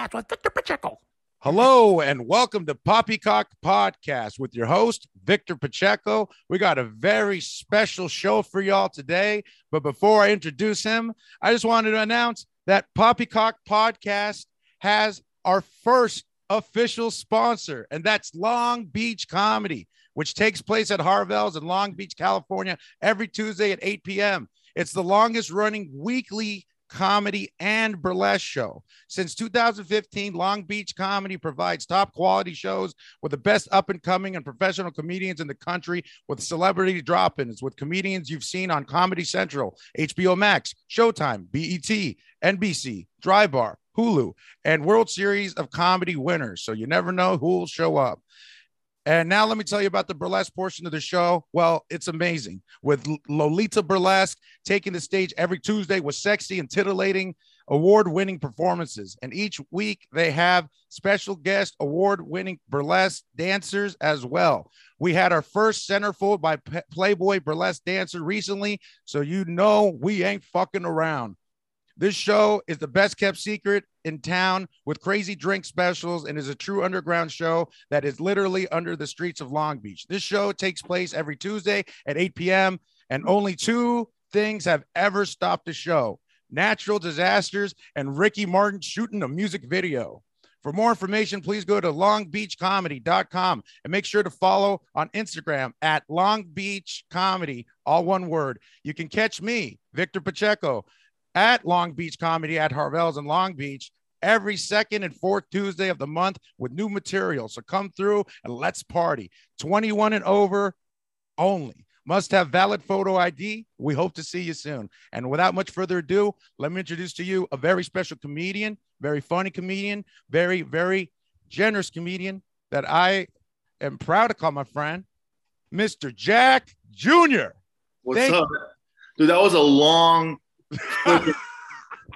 Podcast with Victor Pacheco. Hello and welcome to Poppycock Podcast with your host, Victor Pacheco. We got a very special show for y'all today. But before I introduce him, I just wanted to announce that Poppycock Podcast has our first official sponsor, and that's Long Beach Comedy, which takes place at Harvelle's in Long Beach, California, every Tuesday at 8 p.m. It's the longest running weekly comedy and burlesque show. Since 2015, Long Beach Comedy provides top quality shows with the best up and coming and professional comedians in the country with celebrity drop ins with comedians you've seen on Comedy Central, HBO Max, Showtime, BET, NBC, Dry Bar, Hulu, and World Series of Comedy winners. So you never know who will show up. And now let me tell you about the burlesque portion of the show. Well, it's amazing with Lolita Burlesque taking the stage every Tuesday with sexy and titillating award winning performances. And each week they have special guest award winning burlesque dancers as well. We had our first centerfold by Playboy burlesque dancer recently. So you know we ain't fucking around. This show is the best kept secret in town with crazy drink specials and is a true underground show that is literally under the streets of Long Beach. This show takes place every Tuesday at 8 p.m. and only two things have ever stopped the show natural disasters and Ricky Martin shooting a music video. For more information, please go to longbeachcomedy.com and make sure to follow on Instagram at Long Beach Comedy, all one word. You can catch me, Victor Pacheco, at Long Beach Comedy at Harvelle's in Long Beach every second and fourth Tuesday of the month with new material. So come through and let's party. 21 and over only. Must have valid photo ID. We hope to see you soon. And without much further ado, let me introduce to you a very special comedian, very funny comedian, very, very generous comedian that I am proud to call my friend, Mr. Jack Jr. What's Thank up? Dude, that was a long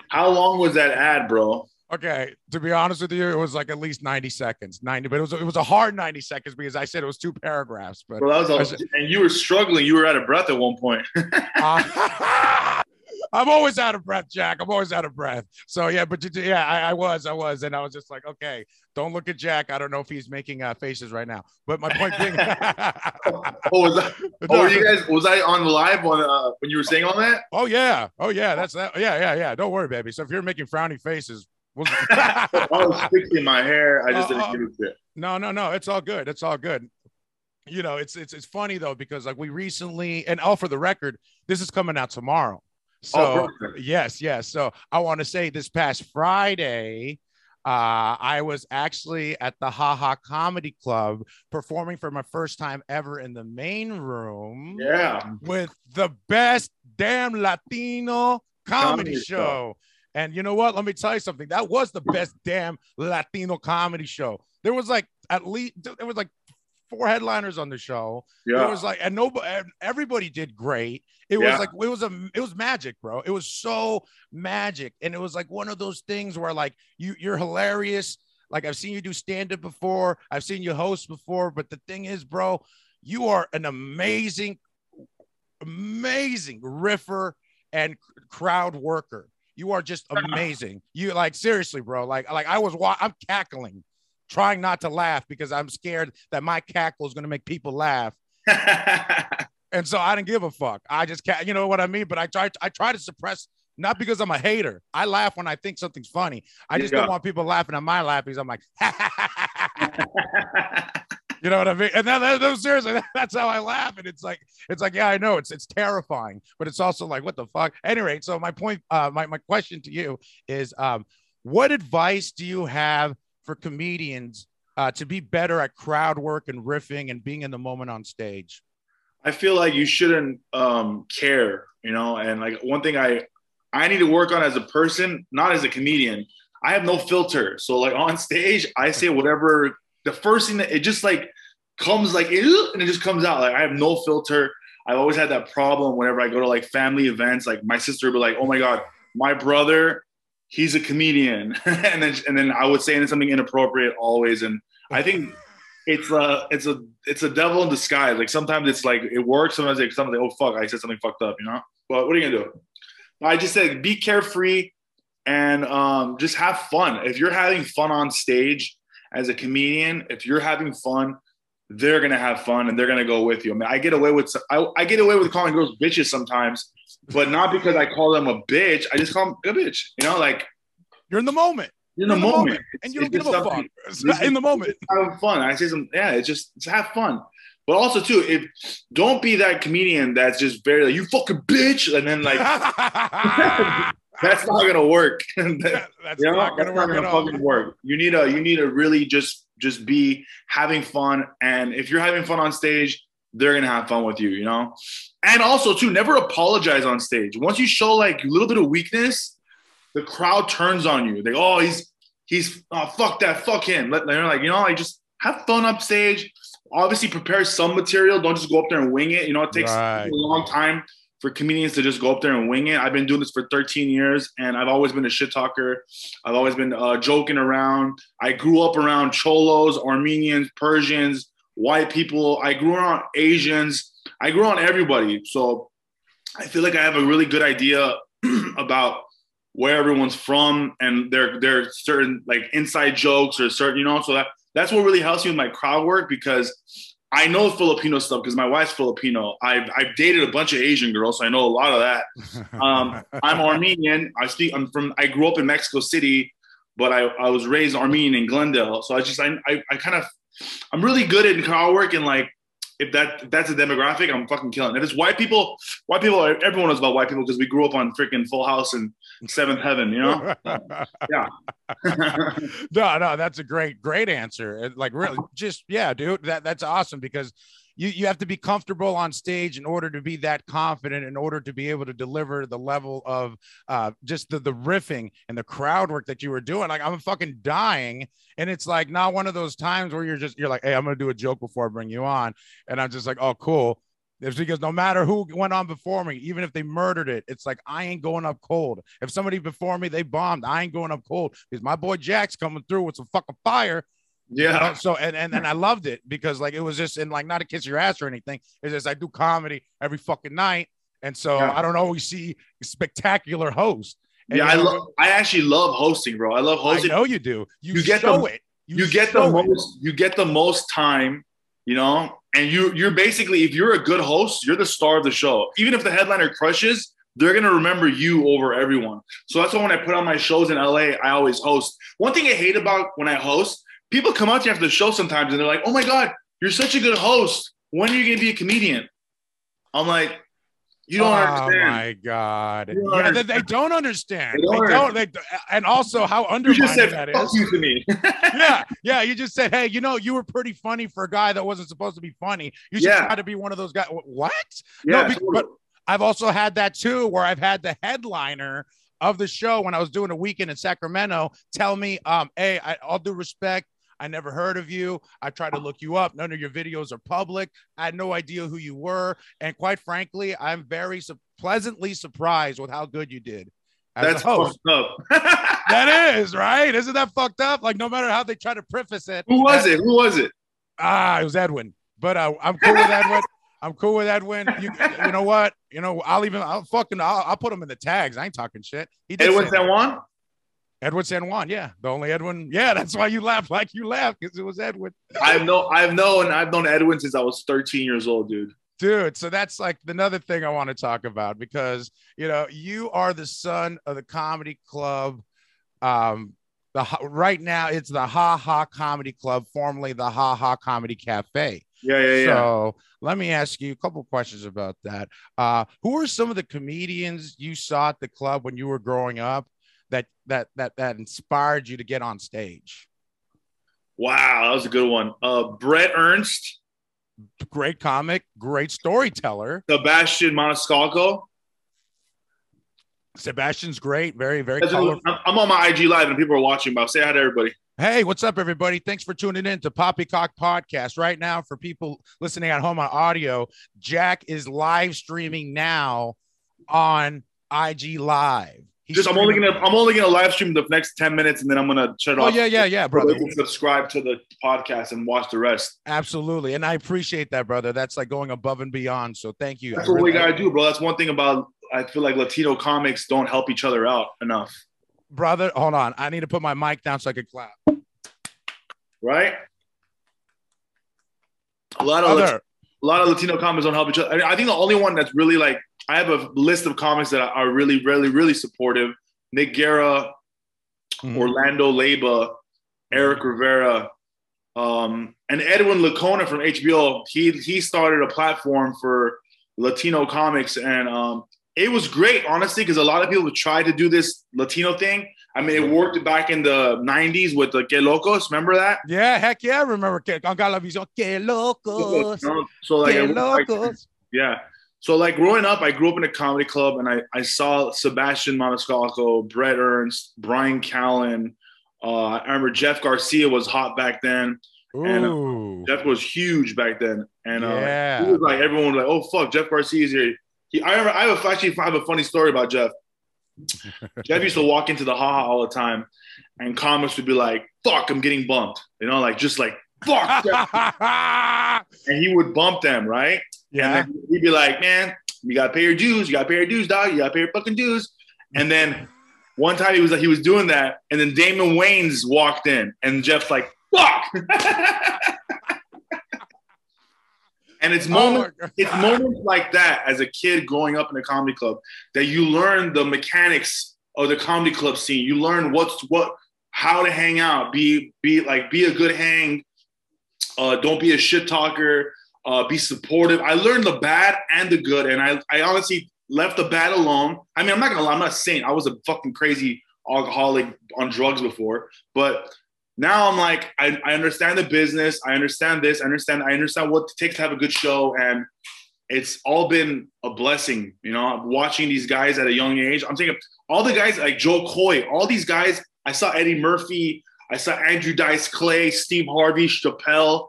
How long was that ad, bro? Okay, to be honest with you, it was like at least 90 seconds. 90, but it was it was a hard 90 seconds because I said it was two paragraphs. But bro, that was a, and you were struggling. You were out of breath at one point. uh, I'm always out of breath, Jack. I'm always out of breath. So yeah, but yeah, I, I, was, I was, and I was just like, okay, don't look at Jack. I don't know if he's making uh, faces right now, but my point being, oh, was that, oh, were you guys? Was I on live when uh, when you were saying all that? Oh yeah, oh yeah, that's that. Yeah, yeah, yeah. Don't worry, baby. So if you're making frowny faces, we'll... I was fixing my hair. I just uh, didn't give it to No, no, no. It's all good. It's all good you know it's it's it's funny though because like we recently and all for the record this is coming out tomorrow so oh, yes, yes. So I want to say this past Friday, uh, I was actually at the Haha Comedy Club performing for my first time ever in the main room. Yeah. With the best damn Latino comedy, comedy show. show. And you know what? Let me tell you something. That was the best damn Latino comedy show. There was like at least there was like four headliners on the show. Yeah. It was like, and nobody, everybody did great. It yeah. was like, it was a, it was magic, bro. It was so magic. And it was like one of those things where like you, you're hilarious. Like I've seen you do stand up before. I've seen you host before. But the thing is, bro, you are an amazing, amazing riffer and crowd worker. You are just amazing. You like seriously, bro. Like, like I was, wa- I'm cackling trying not to laugh because I'm scared that my cackle is going to make people laugh. and so I didn't give a fuck. I just can't, you know what I mean? But I try, I try to suppress, not because I'm a hater. I laugh when I think something's funny. I just don't want people laughing at my laughings. I'm like, you know what I mean? And then, no, seriously, that's how I laugh. And it's like, it's like, yeah, I know it's it's terrifying, but it's also like, what the fuck? Anyway, so my point, uh, my my question to you is, um, what advice do you have for comedians uh, to be better at crowd work and riffing and being in the moment on stage? I feel like you shouldn't um, care, you know. And like one thing I I need to work on as a person, not as a comedian. I have no filter, so like on stage, I say whatever. The first thing that it just like comes like and it just comes out. Like I have no filter. I've always had that problem whenever I go to like family events. Like my sister would be like, "Oh my god, my brother he's a comedian. And then and then I would say something inappropriate always. And I think it's a it's a it's a devil in disguise. Like sometimes it's like it works. Sometimes like something oh fuck I said something fucked up you know? But what are you gonna do? I just said be carefree and um, just have fun. If you're having fun on stage as a comedian, if you're having fun, they're gonna have fun and they're gonna go with you. I mean, I get away with I, I get away with calling girls bitches sometimes, but not because I call them a bitch. I just call them a bitch. You know, like you're in the moment. You're in the, moment. moment. and you don't give a fuck. in the moment. Having fun. I say some. Yeah, it's just it's have fun. But also too, if don't be that comedian that's just very like you fucking bitch, and then like that's not gonna work. that, that's you know, not gonna, that's work, not gonna fucking work. You need a you need to really just just be having fun, and if you're having fun on stage, they're gonna have fun with you. You know, and also too, never apologize on stage. Once you show like a little bit of weakness, the crowd turns on you. They oh he's he's oh fuck that fuck him. Let, they're like you know like just have fun up stage obviously prepare some material. Don't just go up there and wing it. You know, it takes right. a long time for comedians to just go up there and wing it. I've been doing this for 13 years and I've always been a shit talker. I've always been uh, joking around. I grew up around cholos, Armenians, Persians, white people. I grew around Asians. I grew on everybody. So I feel like I have a really good idea about where everyone's from and their their certain like inside jokes or certain, you know, so that that's what really helps me with my crowd work because I know Filipino stuff because my wife's Filipino. I've, I've dated a bunch of Asian girls, so I know a lot of that. Um, I'm Armenian. I speak. I'm from. I grew up in Mexico City, but I, I was raised Armenian in Glendale. So I just I, I, I kind of I'm really good at crowd work and like if that if that's a demographic, I'm fucking killing. If it's white people, white people, everyone knows about white people because we grew up on freaking Full House and Seventh Heaven, you know? yeah. no, no, that's a great, great answer. Like really, just yeah, dude, that that's awesome because you you have to be comfortable on stage in order to be that confident in order to be able to deliver the level of uh, just the, the riffing and the crowd work that you were doing. Like i'm fucking dying. And it's like not one of those times where you're just you're like hey i'm gonna do a joke before i bring you on. And i'm just like oh cool. It's because no matter who went on before me, even if they murdered it, it's like I ain't going up cold. If somebody before me they bombed, I ain't going up cold. Because my boy Jack's coming through with some fucking fire yeah. You know? So and, and and I loved it because like it was just in like not to kiss your ass or anything. It's just I do comedy every fucking night. And so yeah. I don't always see spectacular hosts. And, yeah, I love I actually love hosting, bro. I love hosting. I know you do. You, you get the, it. You, you get the most you get the most time, you know, and you you're basically if you're a good host, you're the star of the show. Even if the headliner crushes, they're gonna remember you over everyone. So that's why when I put on my shows in LA, I always host. One thing I hate about when I host people come out to you after the show sometimes and they're like, "Oh my god, you're such a good host. When are you going to be a comedian?" I'm like, "You don't oh understand." Oh my god! Yeah, understand. They, they, don't understand. They don't. They don't they, and also how undermining you just said, that is. You to me. yeah, yeah. You just said, "Hey, you know, you were pretty funny for a guy that wasn't supposed to be funny. You should yeah. try to be one of those guys." What? Yeah, no, totally. but I've also had that too, where I've had the headliner of the show when I was doing a weekend in Sacramento tell me, um, hey, I, all due respect, I never heard of you. I tried to look you up. None of your videos are public. I had no idea who you were. And quite frankly, I'm very su- pleasantly surprised with how good you did. That's fucked up. that is right. Isn't that fucked up? Like no matter how they try to preface it. Who was it? Who was it? Ah, it was Edwin. But uh, I'm cool with Edwin. I'm cool with Edwin. You, you know what? You know, I'll even I'll fucking I'll, I'll put him in the tags. I ain't talking shit. He did Edwin San Juan. Edward San Juan, yeah, the only Edwin. Yeah, that's why you laugh like you laugh because it was Edwin. I've known, I've known, I've known Edwin since I was 13 years old, dude. Dude, so that's like another thing I want to talk about because you know you are the son of the comedy club. Um, the right now it's the Ha Ha Comedy Club, formerly the Ha Ha Comedy Cafe. Yeah, yeah, yeah. So let me ask you a couple questions about that. Uh, who are some of the comedians you saw at the club when you were growing up that that that that inspired you to get on stage? Wow, that was a good one. Uh, Brett Ernst, great comic, great storyteller. Sebastian Maniscalco. Sebastian's great, very very. Colorful. I'm on my IG live and people are watching. But say hi to everybody. Hey, what's up, everybody? Thanks for tuning in to Poppycock Podcast. Right now, for people listening at home on audio, Jack is live streaming now on IG Live. He's just I'm only gonna I'm only gonna live stream the next 10 minutes and then I'm gonna shut oh, off. Oh yeah, yeah, yeah, brother. subscribe to the podcast and watch the rest. Absolutely. And I appreciate that, brother. That's like going above and beyond. So thank you. That's I what really we gotta do, bro. That's one thing about I feel like Latino comics don't help each other out enough. brother. Hold on, I need to put my mic down so I can clap. right? A lot of Other, a lot of Latino comics don't help each other. I, mean, I think the only one that's really like I have a list of comics that are really, really, really supportive. Nick Guerra, Mhm. Orlando Leyba, Eric Rivera, um, and Edwin Lacona from HBO. He he started a platform for Latino comics, and um, it was great, honestly, because a lot of people tried to do this Latino thing. I mean, it worked back in the '90s with the Que Locos. Remember that? yeah, heck yeah, I remember que con Galavisión, que locos? So like, que was like- locos. Yeah. So like growing up, I grew up in a comedy club and I, I saw Sebastian Maniscalco, Brett Ernst, Bryan Callen. Uh, I remember Jeff Garcia was hot back then. And, uh, Ooh, Jeff was huge back then. And uh, Yeah. he was like everyone was like, oh fuck, Jeff Garcia's here. He, I remember I have a, actually have a funny story about Jeff. Jeff used to walk into the haha all the time, and comics would be like, "Fuck, I'm getting bumped," you know, like just like "fuck," and he would bump them, right? Yeah, he'd be like, man, you gotta pay your dues. You gotta pay your dues, dog. You gotta pay your fucking dues. And then one time he was like, he was doing that, and then Damon Wayans walked in, and Jeff's like, fuck. and it's Oh moments, my it's moments like that as a kid growing up in a comedy club that you learn the mechanics of the comedy club scene. You learn what's what, how to hang out, be be like be a good hang. Uh, don't be a shit talker uh, be supportive. I learned the bad and the good, and I, I honestly left the bad alone. I mean, I'm not gonna lie, I'm not saying I was a fucking crazy alcoholic on drugs before, but now I'm like, I, I understand the business, I understand this, I understand, I understand what it takes to have a good show, and it's all been a blessing, you know. Watching these guys at a young age, I'm thinking all the guys like Jo Koy, all these guys. I saw Eddie Murphy, I saw Andrew Dice Clay, Steve Harvey, Chappelle,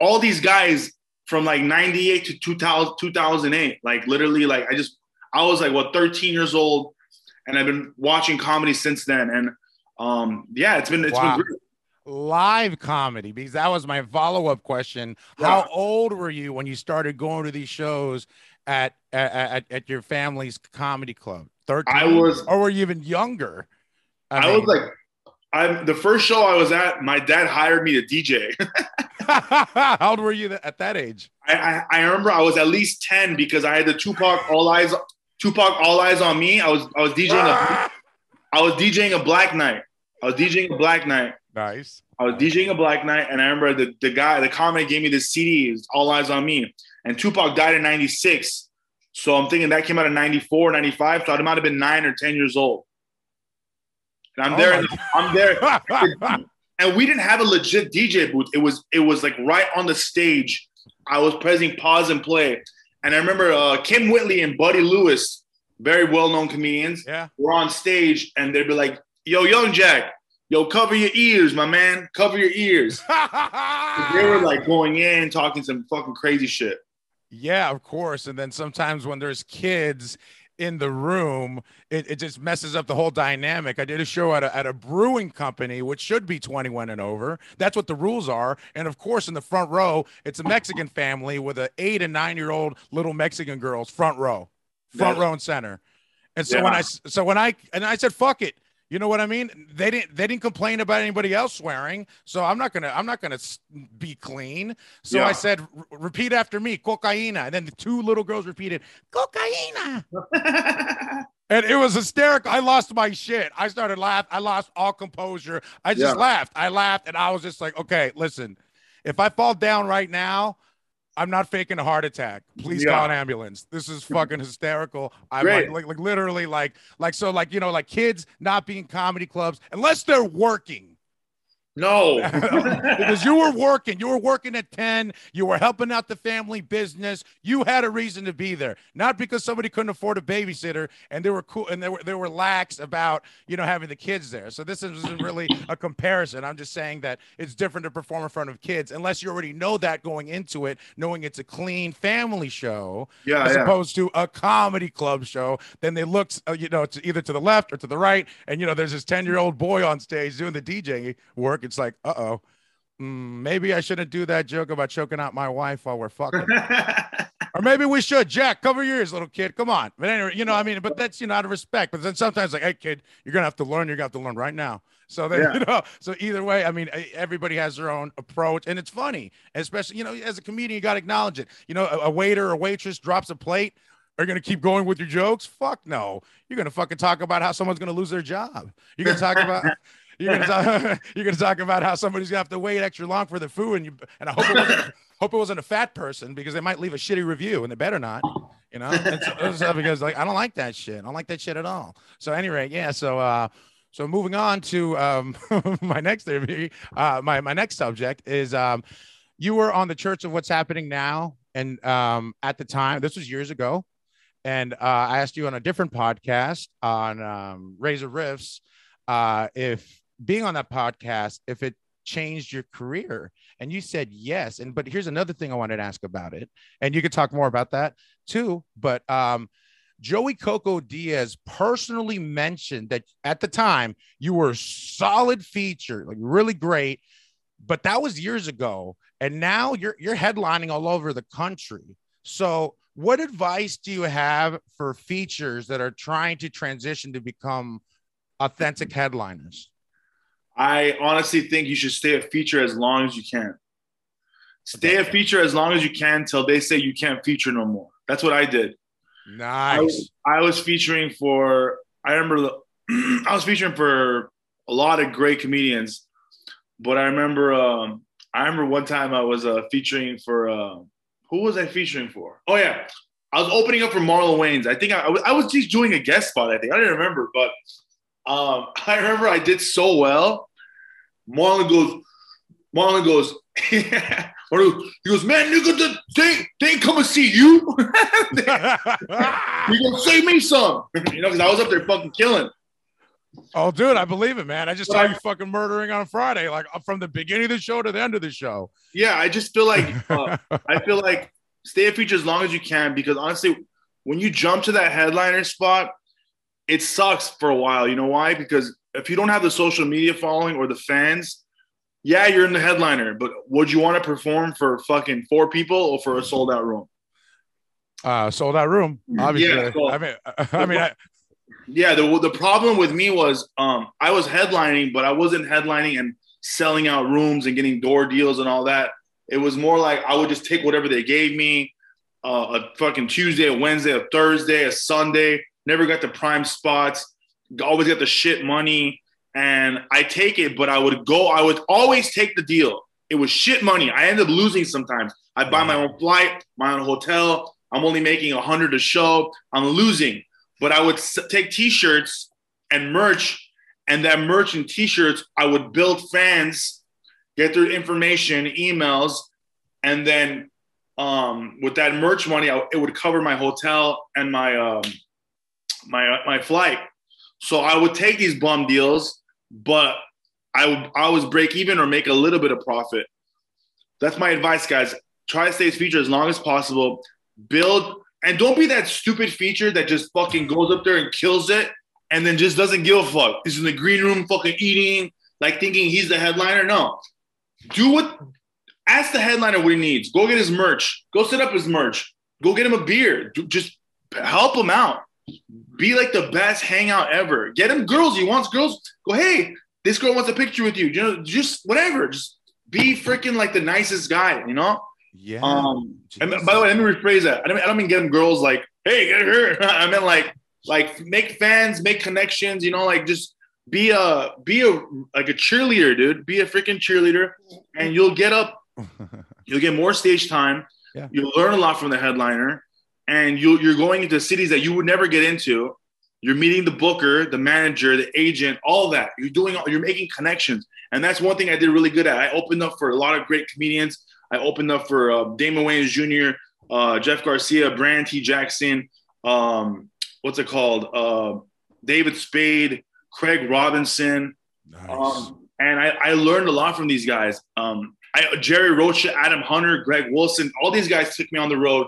all these guys from like 98 to 2000, 2008 like literally like i just i was like what 13 years old and i've been watching comedy since then. And um yeah it's been it's Wow. been great. Live comedy because that was my follow-up question. Yeah. how old were you when you started going to these shows at at, at, your family's comedy club? 13 i was or were you even younger? I, was like i'm the first show i was at my dad hired me to dj how old were you at that age I, I i remember i was at least 10 because i had the tupac all eyes tupac all eyes on me i was i was djing a i was djing a black night i was djing a black night nice I was DJing a Black Night, and I remember the, the guy, the comic gave me this CD, it's All Eyes on Me. And Tupac died in 96. So I'm thinking that came out in 94, 95. So I might have been nine or 10 years old. And I'm Oh there, the, I'm there. and we didn't have a legit DJ booth. It was it was like right on the stage. I was pressing pause and play. And I remember uh, Kym Whitley and Buddy Lewis, very well-known comedians, yeah were on stage and they'd be like, yo, Young Jack, yo, cover your ears, my man. Cover your ears. they were like going in, talking some fucking crazy shit. Yeah, of course. And then sometimes when there's kids in the room, it, it just messes up the whole dynamic. I did a show at a, at a brewing company, which should be 21 and over. That's what the rules are. And of course, in the front row, it's a Mexican family with a eight and nine year old little Mexican girls, front row, front Yeah. row and center. And so when I, so when I and I said fuck it, you know what I mean? They didn't they didn't complain about anybody else swearing, so I'm not gonna I'm not gonna be clean. So I said, repeat after me, cocaína, and then the two little girls repeated, cocaína, and it was hysterical. I lost my shit. I started laughing. I lost all composure. I just Yeah. laughed. I laughed, and I was just like, okay, listen, if I fall down right now. I'm not faking a heart attack. Please Yeah. call an ambulance. This is fucking hysterical. I'm like, like, like literally like, like, so like, you know, like kids not being comedy clubs unless they're working. No. because you were working. You were working at 10. You were helping out the family business. You had a reason to be there. Not because somebody couldn't afford a babysitter and they were cool and they were they were lax about, you know, having the kids there. So this isn't really a comparison. I'm just saying that it's different to perform in front of kids unless you already know that going into it, knowing it's a clean family show yeah, as yeah. opposed to a comedy club show. Then they look, uh, you know, to either to the left or to the right, and you know, there's this ten year old boy on stage doing the DJ work. It's like, uh oh, maybe I shouldn't do that joke about choking out my wife while we're fucking. or maybe we should. Jack, cover your ears, little kid. Come on. But anyway, you know, I mean, but that's you know out of respect. But then sometimes like, hey kid, you're gonna have to learn. You're gonna have to learn right now. So then yeah. you know, so either way, I mean, everybody has their own approach, and it's funny, especially you know, as a comedian, you got to acknowledge it. You know, a, a waiter or waitress drops a plate. Are you gonna keep going with your jokes? Fuck no. You're gonna fucking talk about how someone's gonna lose their job. You're gonna talk about you're gonna talk, you're gonna talk about how somebody's gonna have to wait extra long for the food, and you and I hope it wasn't, hope it wasn't a fat person because they might leave a shitty review, and they better not. You know, because like I don't like that shit. I don't like that shit at all. So anyway, yeah. So uh, so moving on to um, my next interview, uh, my my next subject is um, you were on the Church of What's Happening Now, and um, at the time, this was years ago, and uh, I asked you on a different podcast on um, Razor Riffs uh, if being on that podcast, if it changed your career, and you said yes. And but here's another thing I wanted to ask about it, and you could talk more about that too. But um, Joey Coco Diaz personally mentioned that at the time you were solid feature, like really great, but that was years ago, and now you're you're headlining all over the country. So, what advice do you have for features that are trying to transition to become authentic headliners? I honestly think you should stay a feature as long as you can. Stay a feature as long as you can till they say you can't feature no more. That's what I did. Nice. I was, I was featuring for. I remember the, I was featuring for a lot of great comedians, but I remember. Um, I remember one time I was uh, featuring for. Uh, who was I featuring for? Oh yeah, I was opening up for Marlon Wayans. I think I, I was, I was just doing a guest spot. I think I didn't remember, but um, I remember I did so well. Marlon goes. Marlon goes. He goes, man, nigga, they, they ain't come and see you. you gonna save me some, you know, because I was up there fucking killing. Oh, dude, I believe it, man. I just saw you fucking murdering on Friday, like uh, from the beginning of the show to the end of the show. Yeah, I just feel like uh, I feel like stay a feature as long as you can because honestly, when you jump to that headliner spot, it sucks for a while. You know why? Because if you don't have the social media following or the fans, yeah, you're in the headliner, but would you want to perform for fucking four people or for a sold out room? Uh, sold out room, obviously. Yeah, so, I mean, I mean, I, yeah. The the problem with me was um, I was headlining, but I wasn't headlining and selling out rooms and getting door deals and all that. It was more like I would just take whatever they gave me, uh, a fucking Tuesday, a Wednesday, a Thursday, a Sunday. Never got the prime spots. Always get the shit money and I take it, but I would go, I would always take the deal. It was shit money. I end up losing sometimes. I buy my own flight, my own hotel. I'm only making a hundred a show. I'm losing, but I would take t-shirts and merch, and that merch and t-shirts, I would build fans, get their information, emails, and then um, with that merch money, I, it would cover my hotel and my um, my my flight. So I would take these bum deals but I would always break even or make a little bit of profit. That's my advice, guys. Try to stay as feature as long as possible. Build and don't be that stupid feature that just fucking goes up there and kills it and then just doesn't give a fuck. He's in the green room fucking eating, like thinking he's the headliner. No. Do what ask the headliner what he needs. Go get his merch. Go set up his merch. Go get him a beer. Just help him out be like the best hangout ever. Get him girls. He wants girls. Go, hey, this girl wants a picture with you. You know, just whatever. Just be freaking like the nicest guy. You know. Yeah. Um. And by the way, let me rephrase that. I don't. I don't mean get them girls like, hey, get her. I meant like, like make fans, make connections. You know, like just be a be a like a cheerleader, dude. Be a freaking cheerleader, and you'll get up. You'll get more stage time. Yeah. You'll learn a lot from the headliner and you, you're going into cities that you would never get into. You're meeting the booker, the manager, the agent, all that. You're doing, you're making connections, and that's one thing I did really good at. I opened up for a lot of great comedians. I opened up for uh, Damon Wayans Jr., uh, Jeff Garcia, Brandon T. Jackson, um, what's it called? Uh, David Spade, Craig Robinson. Nice. Um, and I, I, learned a lot from these guys. Um, I, Jerry Rocha, Adam Hunter, Greg Wilson, all these guys took me on the road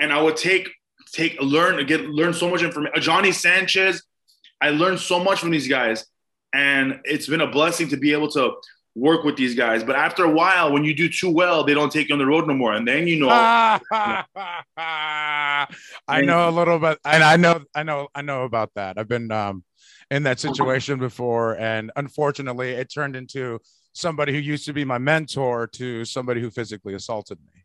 and I would take take learn get learn so much information. Johnny Sanchez, I learned so much from these guys, and it's been a blessing to be able to work with these guys. But after a while, when you do too well, they don't take you on the road no more. And then you know I know a little bit and I know I know I know about that. I've been um in that situation before and unfortunately it turned into somebody who used to be my mentor to somebody who physically assaulted me.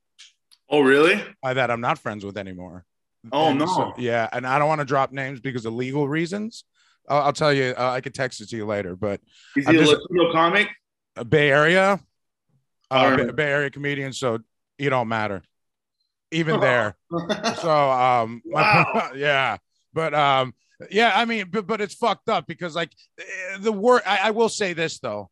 Oh really? By that I'm not friends with anymore. Oh And no. so- yeah, and I don't want to drop names because of legal reasons. I'll, I'll tell you. Uh, I could text it to you later, but Is I'm he a Latino comic? a Bay Area, uh, Alright. Bay, Bay Area comedian, so you don't matter, even there. So, um, Wow. yeah, but um, yeah, I mean, but but it's fucked up because like eh, the word. I, I will say this though,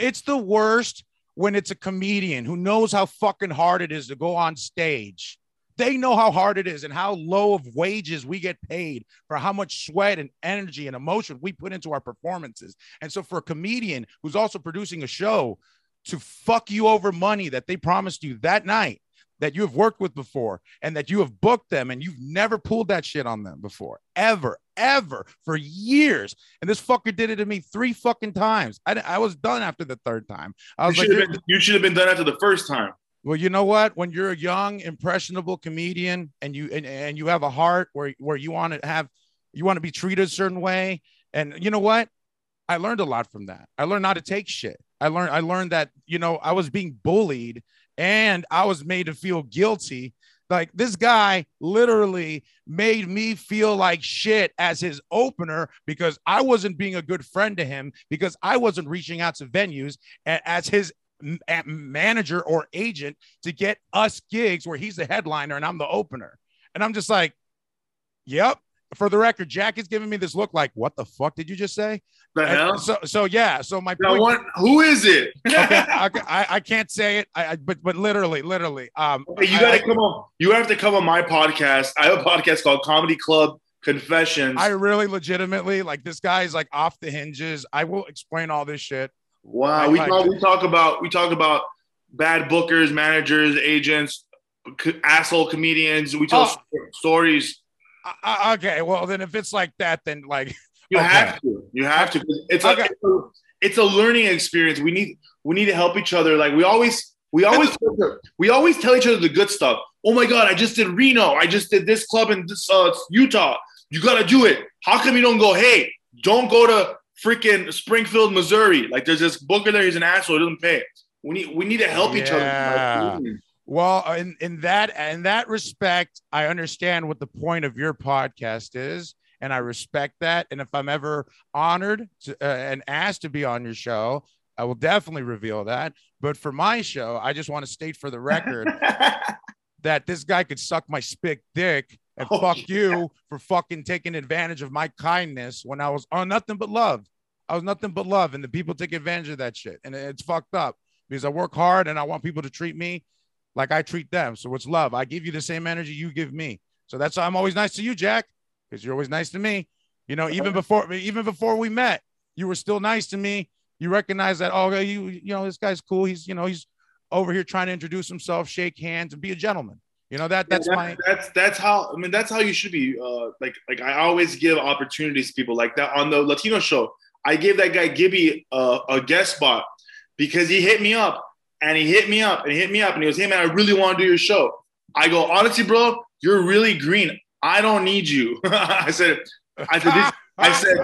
it's the worst when it's a comedian who knows how fucking hard it is to go on stage. They know how hard it is and how low of wages we get paid for how much sweat and energy and emotion we put into our performances. And so, for a comedian who's also producing a show to fuck you over money that they promised you that night that you have worked with before and that you have booked them and you've never pulled that shit on them before, ever, ever for years. And this fucker did it to me three fucking times. I, I was done after the third time. I You was like, should, have "You're- been, you should have been done after the first time. well, you know what? When you're a young, impressionable comedian and you and, and you have a heart where where you want to have you want to be treated a certain way, and you know what? I learned a lot from that. I learned not to take shit. I learned I learned that you know I was being bullied and I was made to feel guilty. Like this guy literally made me feel like shit as his opener because I wasn't being a good friend to him because I wasn't reaching out to venues as his manager or agent to get us gigs where he's the headliner and I'm the opener. And I'm just like, yep. For the record, Jack is giving me this look like, what the fuck did you just say? The And hell? so, so yeah. So my point, who is it? okay, I, I, I can't say it, I, I, but but literally, literally, um, you got to come on. You have to come on my podcast. I have a podcast called Comedy Club Confessions. I really legitimately like this guy is like off the hinges. I will explain all this shit. wow, we talk. We talk about. We talk about bad bookers, managers, agents, c- asshole comedians. We tell Oh. stories. I, okay, well then if it's like that, then like You Okay. have to. You have to. It's Okay. a, it's a it's a learning experience. We need we need to help each other. Like we always we always we always tell each other the good stuff. Oh my god, I just did Reno. I just did this club in this uh, Utah. You got to do it. How come you don't go? Hey, don't go to freaking Springfield, Missouri. Like there's this booker there. He's an asshole. He doesn't pay. We need we need to help each Yeah. other. Well, uh, in, in that in that respect, I understand what the point of your podcast is, and I respect that. And if I'm ever honored to, uh, and asked to be on your show, I will definitely reveal that. But for my show, I just want to state for the record that this guy could suck my spick dick and Oh, fuck yeah. you for fucking taking advantage of my kindness when I was on nothing but love. I was nothing but love, and the people take advantage of that shit, and it's fucked up because I work hard and I want people to treat me like I treat them. So it's love. I give you the same energy you give me. So that's why I'm always nice to you, Jack, because you're always nice to me. You know, even before even before we met, you were still nice to me. You recognize that, oh, you you know, this guy's cool. He's you know, he's over here trying to introduce himself, shake hands, and be a gentleman. You know that that's Yeah, my that's that's how I mean that's how you should be. Uh, like like I always give opportunities to people like that on the Latino show. I gave that guy Gibby uh, a guest spot because he hit me up and he hit me up and he hit me up and he goes, "Hey man, I really want to do your show." I go, honestly, bro, you're really green. I don't need you. I said, I said, this, I said,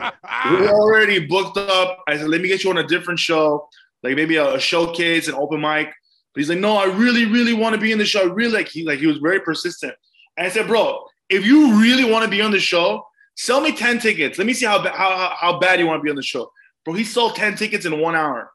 we're already booked up. I said, let me get you on a different show, like maybe a, a showcase, an open mic. But he's like, no, I really, really want to be in the show. I really like he like he was very persistent. And I said, bro, if you really want to be on the show, sell me 10 tickets. Let me see how, how, how bad you want to be on the show. Bro, he sold 10 tickets in one hour.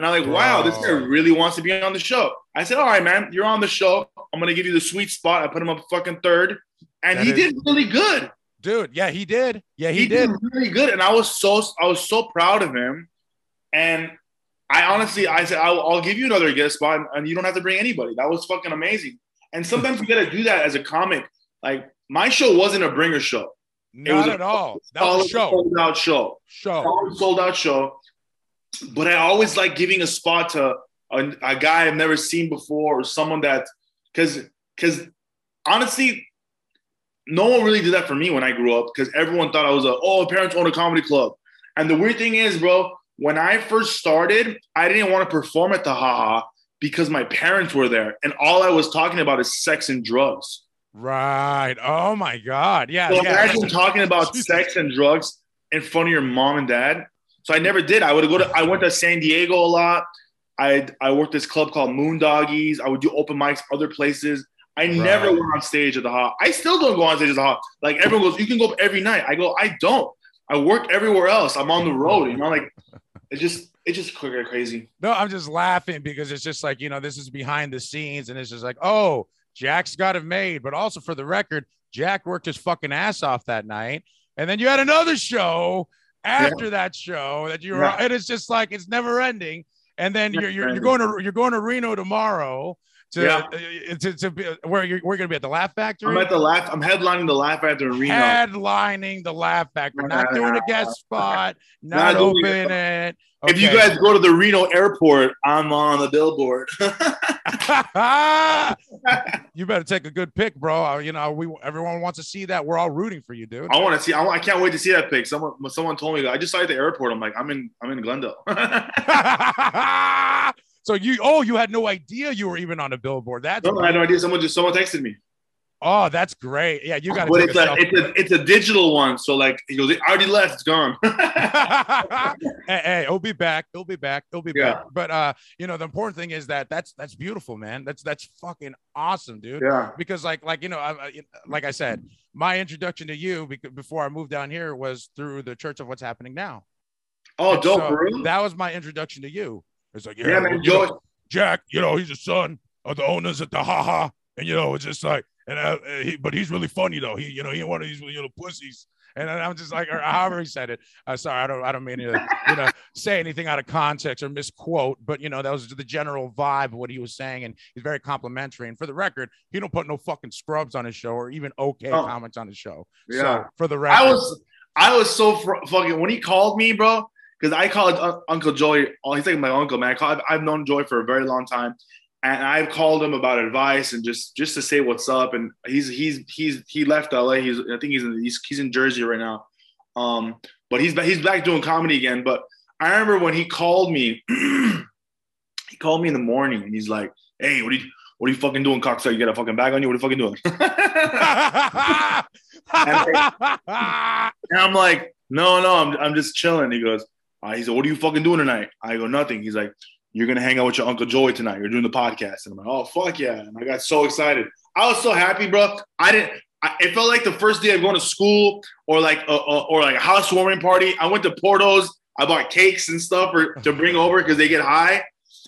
And I'm like, wow, this guy really wants to be on the show. I said, all right, man, you're on the show. I'm gonna give you the sweet spot. I put him up fucking third. And That he is- did really good dude. Yeah, he did. Yeah, he, he, did. did. really good, and I was so I was so proud of him. And I honestly, I said, I'll, I'll give you another guest spot, and you don't have to bring anybody. That was fucking amazing. And sometimes you got to do that as a comic. Like my show wasn't a bringer show. Not was a at all. That was a show. sold out show. Show. Solid sold out show. But I always like giving a spot to a, a guy I've never seen before, or someone that, because because honestly, no one really did that for me when I grew up because everyone thought I was a oh parents own a comedy club. And the weird thing is, bro, when I first started, I didn't want to perform at the haha because my parents were there, and all I was talking about is sex and drugs. Right. Oh my God. Yeah. So yeah. imagine talking about sex and drugs in front of your mom and dad. So I never did. I would go to. I went to San Diego a lot. I I worked this club called Moondoggies. I would do open mics other places. I right. never went on stage at the hot. I still don't go on stage at the hot. Like everyone goes, you can go every night. I go, I don't. I work everywhere else. I'm on the road. You know, like it just it just crazy. No, I'm just laughing because it's just like you know this is behind the scenes, and it's just like oh Jack's got it made, but also for the record, Jack worked his fucking ass off that night, and then you had another show after yeah. that show that you were. Yeah. And it's just like it's never ending. And then you're, you're, you're going to you're going to Reno tomorrow to, yeah. Uh, to, to, be, where you're we're gonna be at the Laugh Factory. I'm at the Laugh. I'm headlining the Laugh Factory Reno. Headlining the Laugh Factory, not doing a guest spot, not, not opening it. Okay. If you guys go to the Reno airport, I'm on the billboard. you better take a good pic, bro. Uh, you know, we everyone wants to see that. We're all rooting for you, dude. I want to see. I, I, can't wait to see that pic. Someone, someone told me. I just saw it at the airport. I'm like, I'm in, I'm in Glendale. So you, oh, you had no idea you were even on a billboard. That's no, I had no idea. Someone just someone texted me. Oh, that's great. Yeah, you got to. But it's a, it's a it's a digital one. So like he goes, I already left. It's gone. hey, hey, he'll be back. He'll be back. He'll be yeah. back. But uh, you know, the important thing is that that's that's beautiful, man. That's that's fucking awesome, dude. Yeah. Because like like you know, I, like I said, my introduction to you before I moved down here was through the Church of What's Happening Now. Oh, and dope, so That was my introduction to you. It's like, yeah, yeah man, know, Jack, you know, he's the son of the owners at the haha, and you know, it's just like and uh, he, but he's really funny though. He, you know, he ain't one of these little pussies. And I'm just like, or however he said it. Uh, sorry, I don't, I don't mean to, you know, say anything out of context or misquote, but you know, that was the general vibe of what he was saying, and he's very complimentary. And for the record, he don't put no fucking scrubs on his show or even okay oh. comments on his show. Yeah. So for the record, I was, I was so fucking when he called me, bro, because I called uh, Uncle Joey. Oh, he's like my uncle, man. I call, I've, I've known Joey for a very long time and I've called him about advice and just just to say what's up. And he's he's he's he left LA. He's I think he's in he's, he's in Jersey right now. Um, but he's he's back doing comedy again. But I remember when he called me, he called me in the morning and he's like, "Hey, what are you what are you fucking doing, cocksucker? You got a fucking bag on you? What are you fucking doing?" and, and, I'm like, "No, no, I'm I'm just chilling." He goes, uh, "He said, what are you fucking doing tonight?" I go, "Nothing." He's like, you're gonna hang out with your uncle Joey tonight. You're doing the podcast, and I'm like, oh fuck yeah! And I got so excited. I was so happy, bro. I didn't. I, it felt like the first day of going to school, or like a, a, or like a housewarming party. I went to Porto's. I bought cakes and stuff for, to bring over because they get high.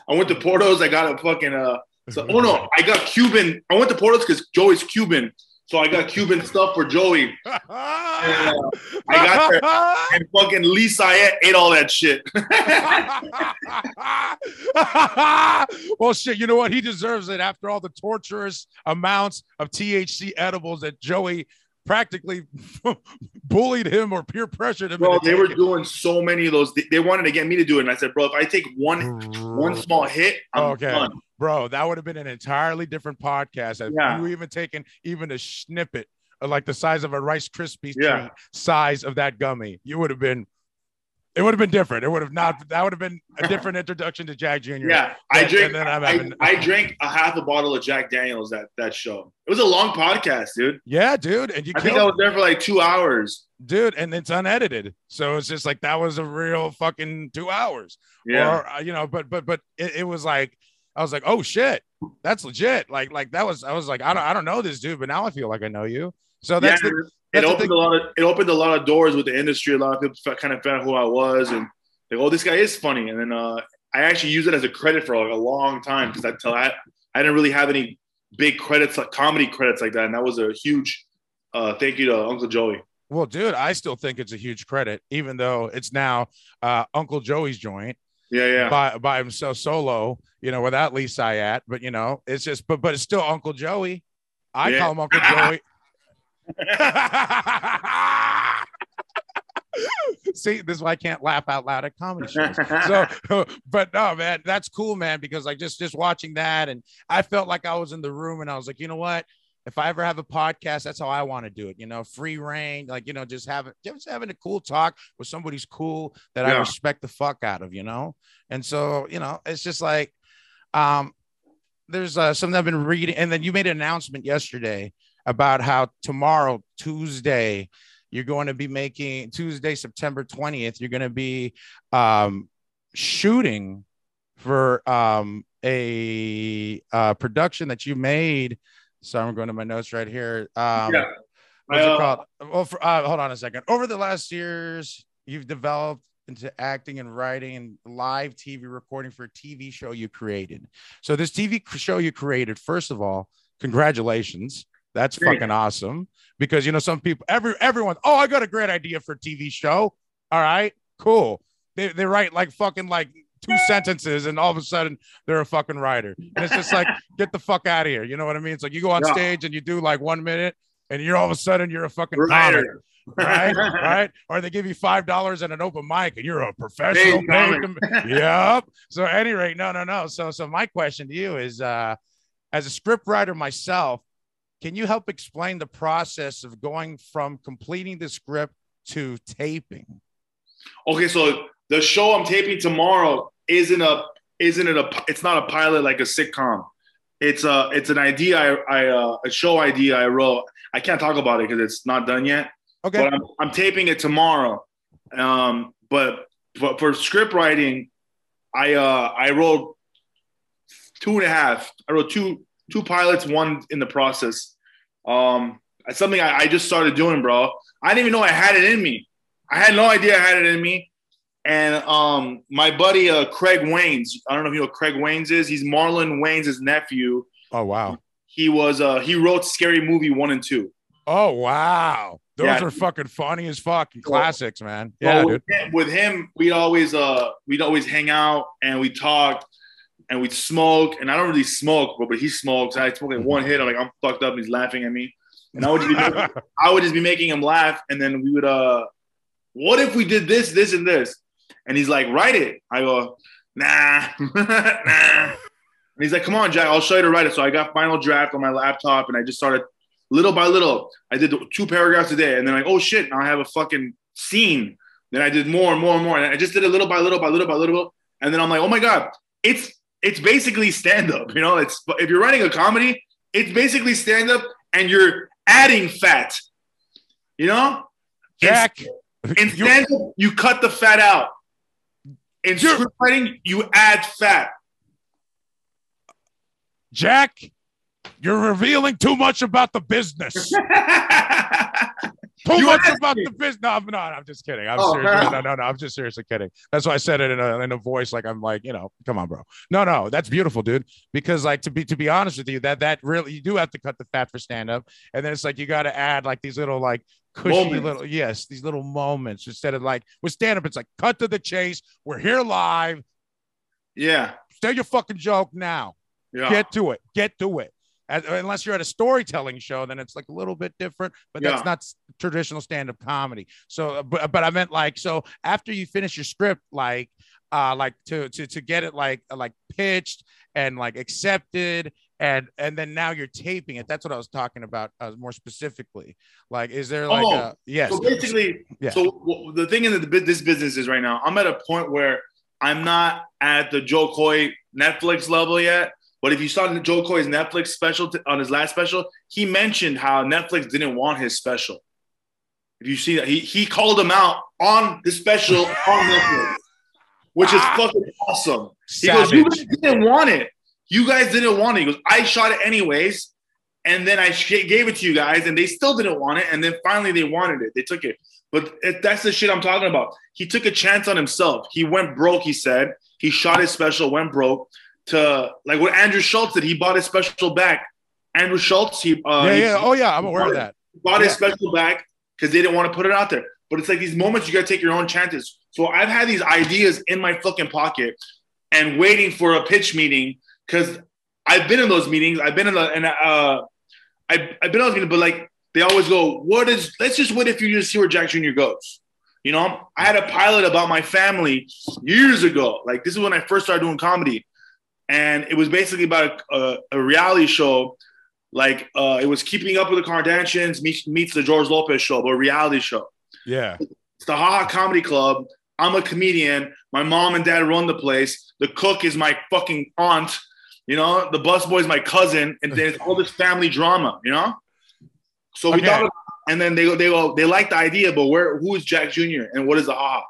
I went to Porto's. I got a fucking uh. So, oh no, I got Cuban. I went to Porto's because Joey's Cuban. So I got Cuban stuff for Joey. and, uh, I got there, and fucking Lisa ate all that shit. well, shit, you know what? He deserves it after all the torturous amounts of THC edibles that Joey practically bullied him or peer pressured him. Bro, they were doing so many of those. They, they, wanted to get me to do it, and I said, "Bro, if I take one one small hit, I'm okay. done." Bro, that would have been an entirely different podcast. If yeah. you even taken even a snippet of like the size of a Rice Krispies yeah. size of that gummy, you would have been. It would have been different. It would have not. That would have been a different introduction to Jack Jr. Yeah, I drink. Having, I, I drank a half a bottle of Jack Daniels that that show. It was a long podcast, dude. Yeah, dude. And you. I think I was there for like two hours, dude. And it's unedited, so it's just like that was a real fucking two hours. Yeah. Or uh, you know, but but but it, it was like I was like, oh shit, that's legit. Like, like that was, I was like, I don't, I don't know this dude, but now I feel like I know you. So that's, yeah, the, that's it opened a lot of, it opened a lot of doors with the industry. A lot of people kind of found out who I was and like, oh, this guy is funny. And then uh, I actually use it as a credit for like a long time because I tell I, I didn't really have any big credits like comedy credits like that, and that was a huge uh, thank you to Uncle Joey. Well, dude, I still think it's a huge credit, even though it's now uh, Uncle Joey's joint. Yeah, yeah. By by himself solo, you know, without Lee Syatt. But you know, it's just but but it's still Uncle Joey. I yeah. call him Uncle Joey. See, this is why I can't laugh out loud at comedy shows. So, but no, man, that's cool, man, because like just just watching that, and I felt like I was in the room, and I was like, you know what, if I ever have a podcast, that's how I want to do it. You know, free reign, like you know, just having just having a cool talk with somebody's cool that I respect the fuck out of. You know, and so you know, it's just like, um, there's uh, something I've been reading, and then you made an announcement yesterday about how tomorrow, Tuesday, you're going to be making Tuesday, September 20th, you're going to be um, shooting for um, a uh, production that you made. So I'm going to my notes right here. Um, Yeah. What's it uh, called? Well, for, uh, hold on a second. Over the last years, you've developed into acting and writing and live TV recording for a TV show you created. So this TV show you created, first of all, congratulations. That's Thanks. fucking awesome. Because you know, some people, every everyone, oh, I got a great idea for a TV show. All right, cool. They they write like fucking like two sentences, and all of a sudden they're a fucking writer. And it's just like, get the fuck out of here. You know what I mean? It's like you go on Yeah. stage and you do like one minute, and you're all of a sudden you're a fucking Writer. right? right? Or they give you five dollars and an open mic, and you're a professional. Paid paid comic. com- yep. So, at any rate, no, no, no. So, so my question to you is, uh, as a script writer myself, can you help explain the process of going from completing the script to taping? Okay, so the show I'm taping tomorrow isn't a isn't it a it's not a pilot like a sitcom. It's a it's an idea I, I uh, a show idea I wrote. I can't talk about it because it's not done yet. Okay. But I'm, I'm taping it tomorrow. Um, but but for script writing, I uh I wrote two and a half. I wrote two two pilots, one in the process. Um, it's something I, I just started doing, bro. I didn't even know I had it in me. I had no idea I had it in me. And um, my buddy uh, Craig Wayans, I don't know if you know what Craig Wayans is. He's Marlon Wayans' nephew. oh wow. He was uh, he wrote Scary Movie one and two. Oh wow. Those Yeah. are fucking funny as fuck classics, man. Yeah, with dude. him, with him, we'd always uh we'd always hang out and we talk and we'd smoke. And I don't really smoke, but, but he smokes. I smoke like one hit. I'm like I'm fucked up. And he's laughing at me, and I would just be making, I would just be making him laugh. And then we would uh, what if we did this, this, and this? And he's like, write it. I go, nah, nah. And he's like, come on, Jack, I'll show you to write it. So I got final draft on my laptop, and I just started little by little. I did two paragraphs a day, and then like, oh shit, now I have a fucking scene. Then I did more and more and more, and I just did it little by little by little by little. And then I'm like, oh my god, it's it's basically stand up. You know, it's if you're writing a comedy, it's basically stand up, and you're adding fat. You know, Jack. in you- stand up, you cut the fat out. In You're- script writing, you add fat. Jack, you're revealing too much about the business. Too You much about me. the business. No, I'm not. I'm just kidding. I'm Oh, serious. No, no, no. I'm just seriously kidding. That's why I said it in a, in a voice like I'm like, you know, come on, bro. No, no, that's beautiful, dude. Because like to be to be honest with you, that that really you do have to cut the fat for stand up, and then it's like you got to add like these little like cushy Moments. little yes, these little moments instead of like with stand up, it's like cut to the chase. We're here live. yeah, Say your fucking joke now yeah. get to it get to it As- unless you're at a storytelling show then it's like a little bit different but that's not traditional stand-up comedy so uh, but, but i meant like so after you finish your script like uh like to to to get it like like pitched and like accepted and and then now you're taping it that's what i was talking about uh, more specifically like is there like Oh, a yes So basically, Yeah. so the thing in the, this business is right now, I'm at a point where I'm not at the Jo Koy Netflix level yet. But if you saw Jo Koy's Netflix special t- on his last special, he mentioned how Netflix didn't want his special. If you see that, he he called him out on the special on Netflix, which is fucking awesome. He goes, "You didn't want it. You guys didn't want it." He goes, "I shot it anyways." And then I sh- gave it to you guys, and they still didn't want it. And then finally, they wanted it. They took it. But it, that's the shit I'm talking about. He took a chance on himself. He went broke. He said he shot his special, went broke. To like what Andrew Schulz did, he bought his special back. Andrew Schulz, he uh, yeah he oh yeah i'm aware of that bought his special back because they didn't want to put it out there. But it's like these moments you gotta take your own chances. So I've had these ideas in my fucking pocket and waiting for a pitch meeting because I've been in those meetings. I've been in the and uh, I've, I've been in those meetings, but like they always go, "What is? Let's just wait if you just see where Jack Jr. goes." You know, I had a pilot about my family years ago. Like this is when I first started doing comedy, and it was basically about a, a, a reality show like uh, it was Keeping Up with the Kardashians meets, meets the George Lopez show, but a reality show. Yeah. It's the Haha Comedy Club. I'm a comedian. My mom and dad run the place. The cook is my fucking aunt. You know, the busboy is my cousin, and there's all this family drama. You know, so we Okay. thought, and then they go, they go, they like the idea, but where? Who is Jack Jr. and what is the Haha?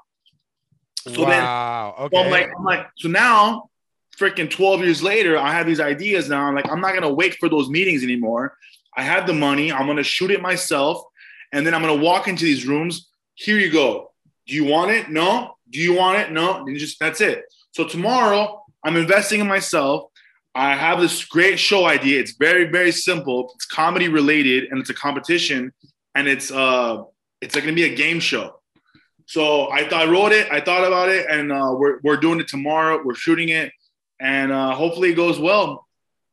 So then- wow. So. I'm like, I'm like, so now, freaking 12 years later, I have these ideas now. I'm like, I'm not gonna wait for those meetings anymore. I have the money. I'm gonna shoot it myself, and then I'm gonna walk into these rooms. Here you go. Do you want it? No. Do you want it? No. And just that's it. So tomorrow, I'm investing in myself. I have this great show idea. It's very, very simple. It's comedy related, and it's a competition, and it's uh, it's like gonna be a game show. So I thought I wrote it, I thought about it, and uh, we're we're doing it tomorrow. We're shooting it, and uh, hopefully it goes well.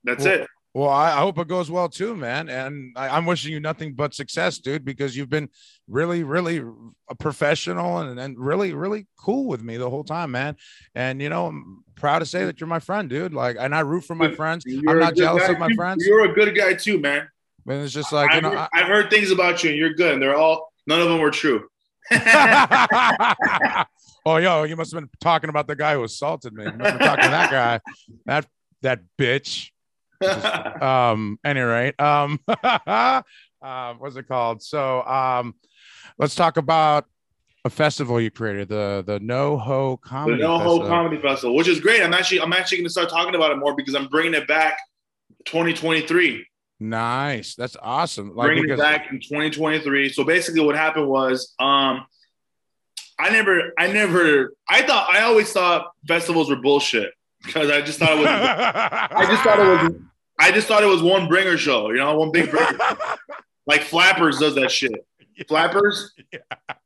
That's Well- it. Well, I, I hope it goes well too, man. And I, I'm wishing you nothing but success, dude, because you've been really, really a professional and, and really, really cool with me the whole time, man. And you know, proud to say that you're my friend, dude. Like, and I root for my friends. You're I'm not jealous guy, of my friends. You're a good guy too, man. And it's just like, you I've, know, heard, I've heard things about you, and you're good. And they're all none of them were true. Oh, yo, you must have been talking about the guy who assaulted me. You must have been talking to that guy, that that bitch. um any rate um uh, what's it called so um let's talk about a festival you created the the no ho Comedy the No Ho Festival. Comedy Festival, which is great. I'm actually I'm actually going to start talking about it more because I'm bringing it back 2023. nice that's awesome like bringing because it back in 2023. So basically, what happened was, um, I never, I never, I thought, I always thought festivals were bullshit because I just thought it was, I just thought it was, I just thought it was one bringer show, you know, one big bringer. like Flappers does that shit. Flappers,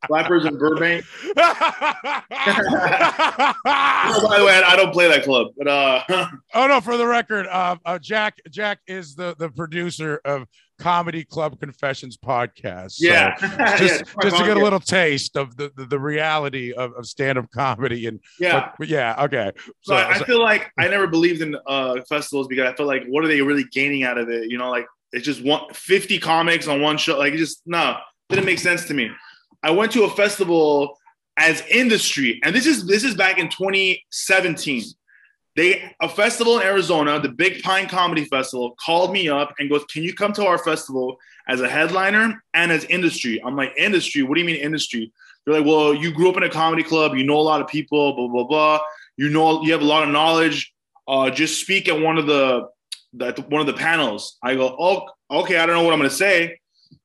Flappers in Burbank. Oh, by the way, I don't play that club, but uh, oh no for the record uh, uh jack jack is the the producer of comedy club confessions podcast So- yeah, just, Yeah, just to get a little taste of the, the, the reality of, of stand-up comedy and yeah. but, but yeah okay So, so, I, so- feel like I never believed in uh, festivals because I feel like what are they really gaining out of it? You know, like it's just one 50 comics on one show. Like it just no, didn't make sense to me. I went to a festival as industry, and this is this is back in 2017. They a festival in Arizona, the Big Pine Comedy Festival, called me up and goes, "Can you come to our festival as a headliner and as industry?" I'm like, "Industry? What do you mean industry?" They're like, "Well, you grew up in a comedy club, you know a lot of people, blah blah blah. You know, you have a lot of knowledge. Uh, just speak at one of the that one of the panels." I go, "Oh, okay. I don't know what I'm gonna say."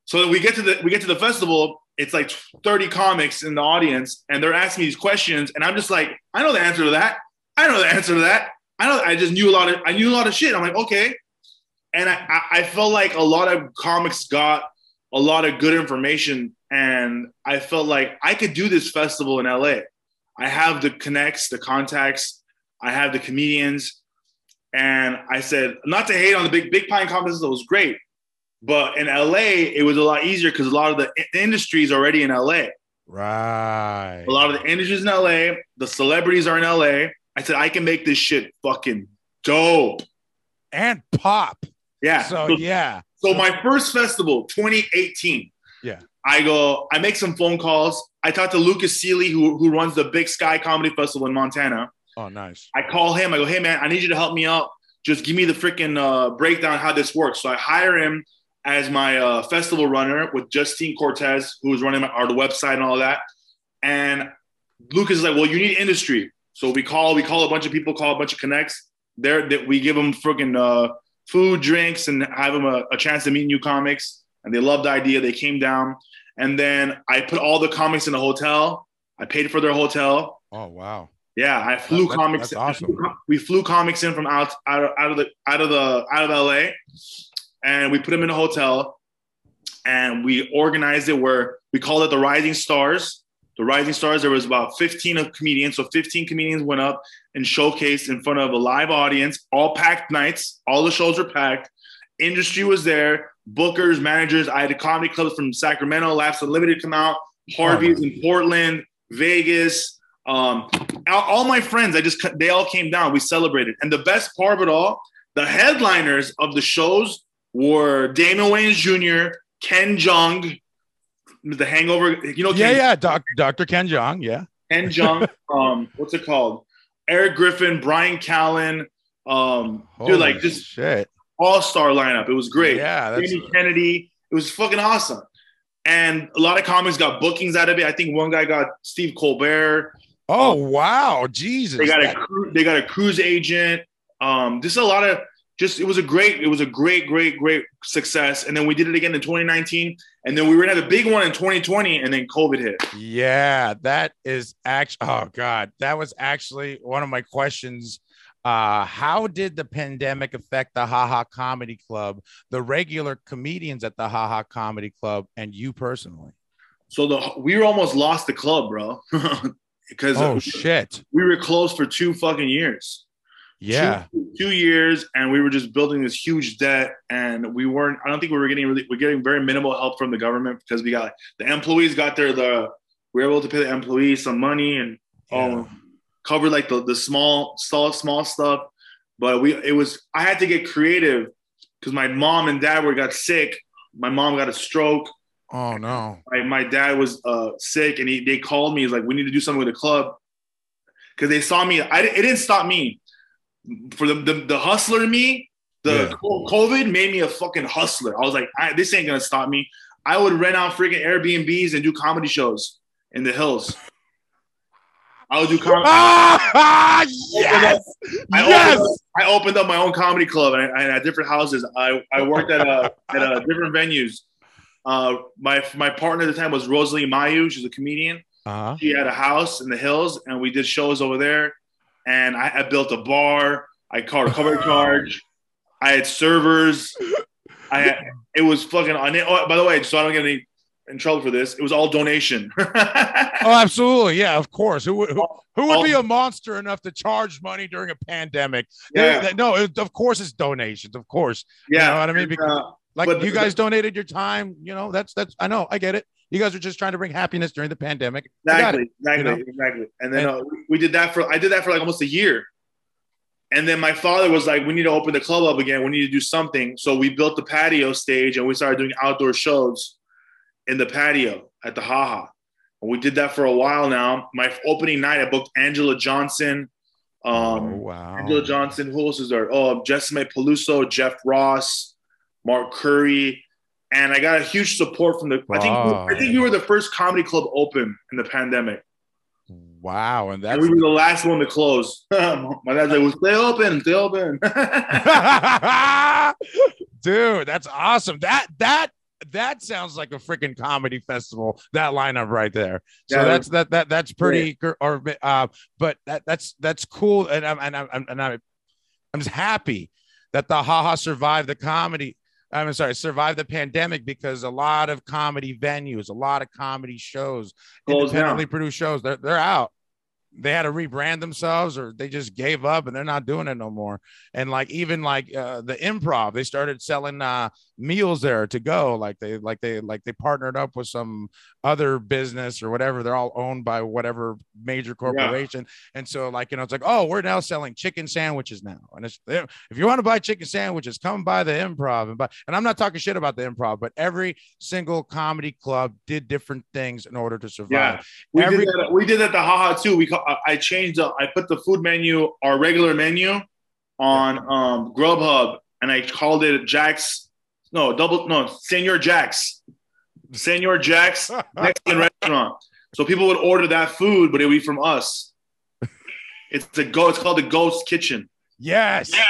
So we get to the we get to the festival. It's like 30 comics in the audience, and they're asking me these questions, and I'm just like, "I know the answer to that. I know the answer to that. I know. I just knew a lot of. I knew a lot of shit. I'm like, okay." And I, I, felt like a lot of comics got a lot of good information, and I felt like I could do this festival in LA. I have the connects, the contacts, I have the comedians, and I said, not to hate on the big Big Pine Festival, it was great, but in LA it was a lot easier because a lot of the i- industry is already in LA. right A lot of the industries in LA, the celebrities are in LA. I said I can make this shit fucking dope. and pop Yeah. so So, yeah so my first festival, 2018. Yeah. I go, I make some phone calls. I talk to Lucas Seeley, who, who runs the Big Sky Comedy Festival in Montana. oh nice I call him. I go, hey man, I need you to help me out. Just give me the freaking uh, breakdown how this works. So I hire him as my uh, festival runner with Justine Cortez, who is running my, our website and all that. And Lucas is like, well, you need industry. So we call, we call a bunch of people, call a bunch of connects. There, that we give them freaking uh, food, drinks, and have them a, a chance to meet new comics. And they loved the idea. They came down, and then I put all the comics in a hotel. I paid for their hotel. oh wow Yeah, I flew That- comics. that's awesome. We flew comics in from out, out out of the out of the out of LA, and we put them in a hotel, and we organized it where we called it the Rising Stars. The Rising Stars. There was about 15 of comedians, so 15 comedians went up and showcased in front of a live audience, all packed nights. All the shows were packed. Industry was there. Bookers, managers. I had a comedy clubs from Sacramento, Laughs Unlimited come out. Harvey's in Portland, Vegas. Um, all, all my friends, I just they all came down. We celebrated, and the best part of it all, the headliners of the shows were Damon Wayans Jr., Ken Jeong, The Hangover. You know, Yeah, Ken, yeah. Doc, Dr. Ken Jeong. Yeah. Ken Jeong. um, what's it called? Eric Griffin, Bryan Callen. Um, Holy dude, like just shit. all star lineup. It was great. Yeah. That's, Jamie Kennedy. It was fucking awesome. And a lot of comics got bookings out of it. I think one guy got Steve Colbert. oh, wow. Jesus. They got a cru- they got a cruise agent. Um, just a lot of just it was a great it was a great great great success. And then we did it again in 2019, and then we were gonna have a big one in 2020, and then COVID hit. Yeah, that is actually. Oh God, that was actually one of my questions. Uh, how did the pandemic affect the Haha Comedy Club, the regular comedians at the Haha Comedy Club, and you personally? So the we were almost lost the club, bro, because Oh shit! we were closed for two fucking years. Yeah, two, two years, and we were just building this huge debt, and we weren't. I don't think we were getting really. We're getting very minimal help from the government because we got the employees got their the. We were able to pay the employees some money and Yeah. um, cover like the the small small small stuff, but we it was. I had to get creative because my mom and dad were got sick. My mom got a stroke. Oh no. My, my dad was uh, sick, and he they called me. He's like, "We need to do something with the club," because they saw me. I it didn't stop me. For the the, the hustler me, the Yeah. COVID made me a fucking hustler. I was like, I, "This ain't gonna stop me." I would rent out freaking Airbnbs and do comedy shows in the hills. I would do comedy. Ah, yes, I yes. opened, up, I opened up my own comedy club and, I, and at different houses. I, I worked at a, at uh, different venues. Uh, my my partner at the time was Rosalie Mayu. She's a comedian. Uh-huh. She had a house in the hills, and we did shows over there. And I, I built a bar. I called a cover charge. I had servers. I had, it was fucking. Oh, by the way, so I don't get any in trouble for this. It was all donation. Oh, absolutely. Yeah, of course. Who would who, who would be a monster enough to charge money during a pandemic? Yeah. They- no, it, of course it's donations. Of course. yeah, You know what I mean? Because- uh, Like you guys donated your time, you know, that's that's I know, I get it. You guys are just trying to bring happiness during the pandemic. Got it. Exactly, exactly, you exactly. And then And- uh, we did that for I did that for like almost a year. And then my father was like, "We need to open the club up again. We need to do something." So we built the patio stage and we started doing outdoor shows in the patio at the Haha. And we did that for a while now. My opening night, I booked Angela Johnson. Um, oh wow. Angela Johnson. Who else is there? Oh, Jessimae Peluso, Jeff Ross, Mark Curry, and I got a huge support from the. I think I think we were the first comedy club open in the pandemic. Wow. And And that's we were the last one to close. My dad's like, well, "Stay open, stay open." dude, that's awesome. That that that sounds like a freaking comedy festival. That lineup right there. So Yeah. that's that that that's pretty. gr- Or uh, but that that's that's cool. And I'm and I'm and I'm I'm just happy that the haha survived the comedy. I'm sorry, survive the pandemic because a lot of comedy venues, a lot of comedy shows, Closed independently produced shows, they're they're out. They had to rebrand themselves, or they just gave up and they're not doing it no more. And like even like uh, the improv, they started selling uh, meals there to go. Like they like they like they partnered up with some other business or whatever. They're all owned by whatever major corporation. And so like you know, it's like oh, we're now selling chicken sandwiches now. And it's if you want to buy chicken sandwiches, come by the improv and buy. And I'm not talking shit about the improv, but every single comedy club did different things in order to survive. yeah, we Every- did that. We did that the haha too. We ca- I changed. The, I put the food menu, our regular menu, on um, Grubhub, and I called it Jack's. No, double no, Senor Jack's. Senor Jack's Mexican restaurant. So people would order that food, but it would be from us. It's the go. It's called the Ghost Kitchen. Yes. Yeah.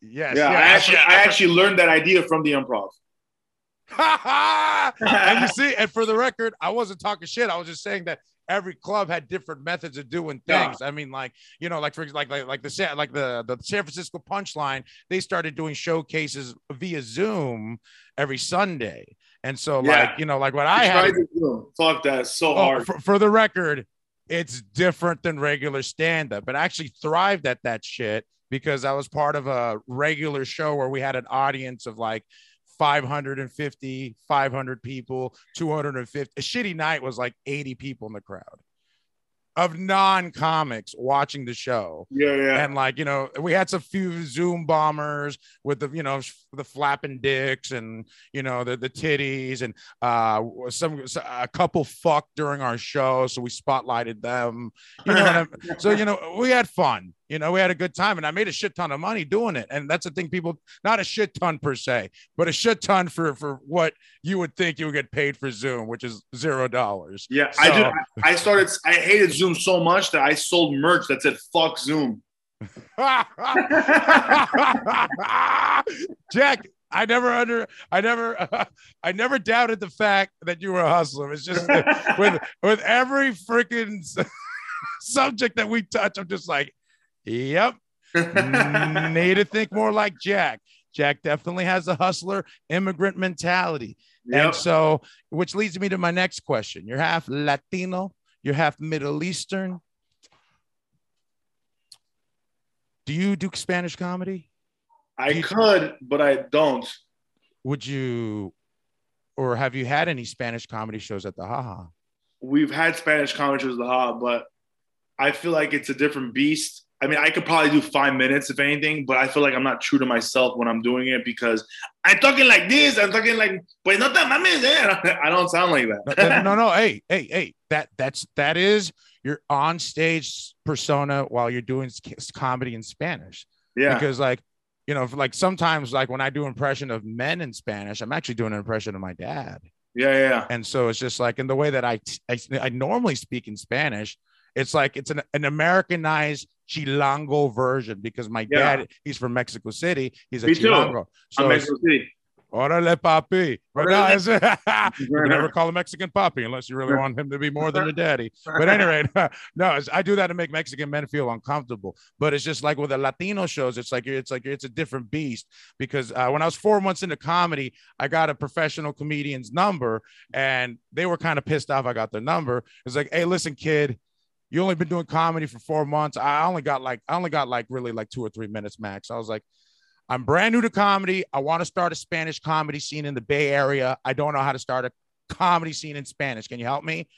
Yes. Yeah, I actually, I actually learned that idea from the improv. and you see, and for the record, I wasn't talking shit. I was just saying that every club had different methods of doing Yeah. things. I mean, like you know, like for like like like the San like the the San Francisco Punchline, they started doing showcases via Zoom every Sunday. And so, Yeah. like you know, like what I I had tried to do. Fuck that, so Oh, hard. for, for the record, it's different than regular stand up. It actually thrived at that shit because I was part of a regular show where we had an audience of like 550, 500 people, 250. A shitty night was like 80 people in the crowd. of non-comics watching the show. Yeah, yeah. And like, you know, we had some few Zoom bombers with the, you know, the flapping dicks and, you know, the, the titties and uh some a couple fucked during our show. So we spotlighted them. You know, so you know, we had fun. You know, we had a good time and I made a shit ton of money doing it. And that's the thing, people not a shit ton per se, but a shit ton for for what you would think you would get paid for Zoom, which is zero dollars. Yeah, so, I did. I started. I hated Zoom so much that I sold merch that said "fuck Zoom." Jack, I never under, I never, uh, I never doubted the fact that you were a hustler. It's just with with every freaking subject that we touch, I'm just like, yep, need to think more like Jack. Jack definitely has a hustler immigrant mentality. Yep. And so, which leads me to my next question. You're half Latino, you're half Middle Eastern. Do you do Spanish comedy? I could, but I don't. Would you, or have you had any Spanish comedy shows at the Haha? We've had Spanish comedy shows at the Haha, but I feel like it's a different beast. I mean, I could probably do five minutes if anything, but I feel like I'm not true to myself when I'm doing it because I'm talking like this. I'm talking like, pues no te mames, eh? I don't sound like that. no, no, hey, hey, hey, that that's that is your on stage persona while you're doing comedy in Spanish. Yeah, because like you know, like sometimes like when I do impression of men in Spanish, I'm actually doing an impression of my dad. Yeah, yeah. And so it's just like in the way that I I, I normally speak in Spanish, it's like it's an, an Americanized Chilango version because my yeah. dad, he's from Mexico City. He's a Me Chilango. Too. So Mexico City. Orale papi. But no, you never call a Mexican papi unless you really want him to be more than your daddy. But anyway, no, I do that to make Mexican men feel uncomfortable. But it's just like with the Latino shows, it's like it's like it's a different beast. Because uh, when I was four months into comedy, I got a professional comedian's number, and they were kind of pissed off. I got their number. It's like, hey, listen, kid, you only been doing comedy for four months. I only got like I only got like really like two or three minutes max. I was like, I'm brand new to comedy. I want to start a Spanish comedy scene in the Bay Area. I don't know how to start a comedy scene in Spanish. Can you help me?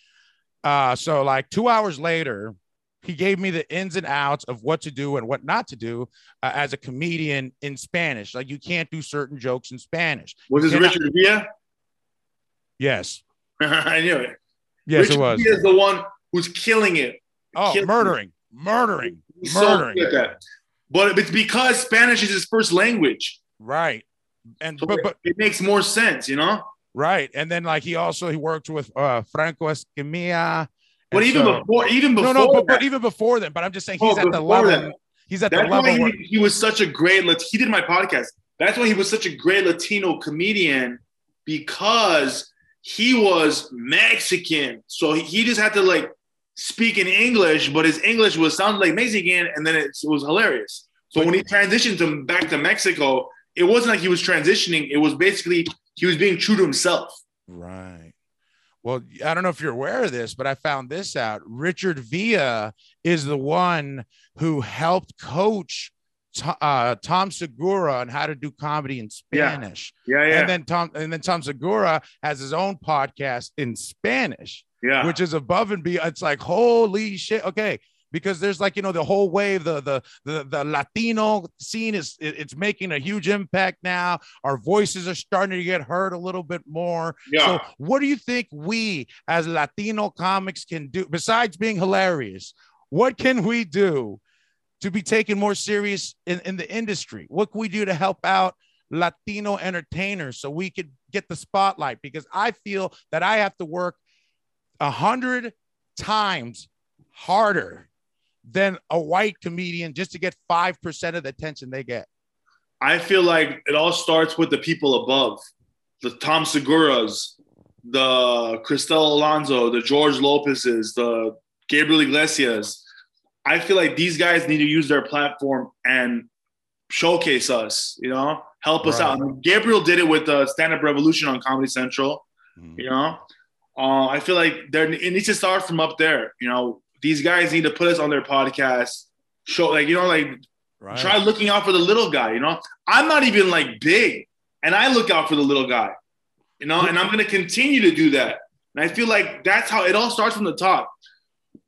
Uh, so like two hours later, he gave me the ins and outs of what to do and what not to do uh, as a comedian in Spanish. Like you can't do certain jokes in Spanish. Was this Richard Villa? Yes. I knew it. Yes, Richard it was. Villa is the one who's killing it. Oh, killing murdering, it. murdering, He's murdering. So but it's because Spanish is his first language. Right. And so but, but it makes more sense, you know? Right. And then like he also he worked with uh Franco Escamilla. But even so, before even before No, no, but, but, even before then, but I'm just saying he's oh, at the level. That. He's at That's the level why he, he was such a great he did my podcast. That's why he was such a great Latino comedian because he was Mexican. So he just had to like speak in English, but his English was sounded like Mexican, and then it, it was hilarious. So when he transitioned to back to Mexico, it wasn't like he was transitioning. It was basically he was being true to himself. Right. Well, I don't know if you're aware of this, but I found this out. Richard Villa is the one who helped coach uh, Tom Segura on how to do comedy in Spanish. Yeah. yeah, yeah. And then Tom and then Tom Segura has his own podcast in Spanish. Yeah. Which is above and beyond. It's like holy shit. Okay. Because there's like you know the whole wave the the the, the Latino scene is it's making a huge impact now. Our voices are starting to get heard a little bit more. Yeah. So what do you think we as Latino comics can do besides being hilarious? What can we do to be taken more serious in, in the industry? What can we do to help out Latino entertainers so we could get the spotlight? Because I feel that I have to work a hundred times harder than a white comedian just to get 5% of the attention they get. I feel like it all starts with the people above the Tom Seguras, the Cristela Alonzo, the George Lopez's, the Gabriel Iglesias. I feel like these guys need to use their platform and showcase us, you know, help us right. out. Gabriel did it with the Stand Up Revolution on Comedy Central, mm-hmm. you know. Uh, I feel like there it needs to start from up there. You know, these guys need to put us on their podcast, show like you know, like right. try looking out for the little guy. You know, I'm not even like big, and I look out for the little guy. You know, and I'm going to continue to do that. And I feel like that's how it all starts from the top.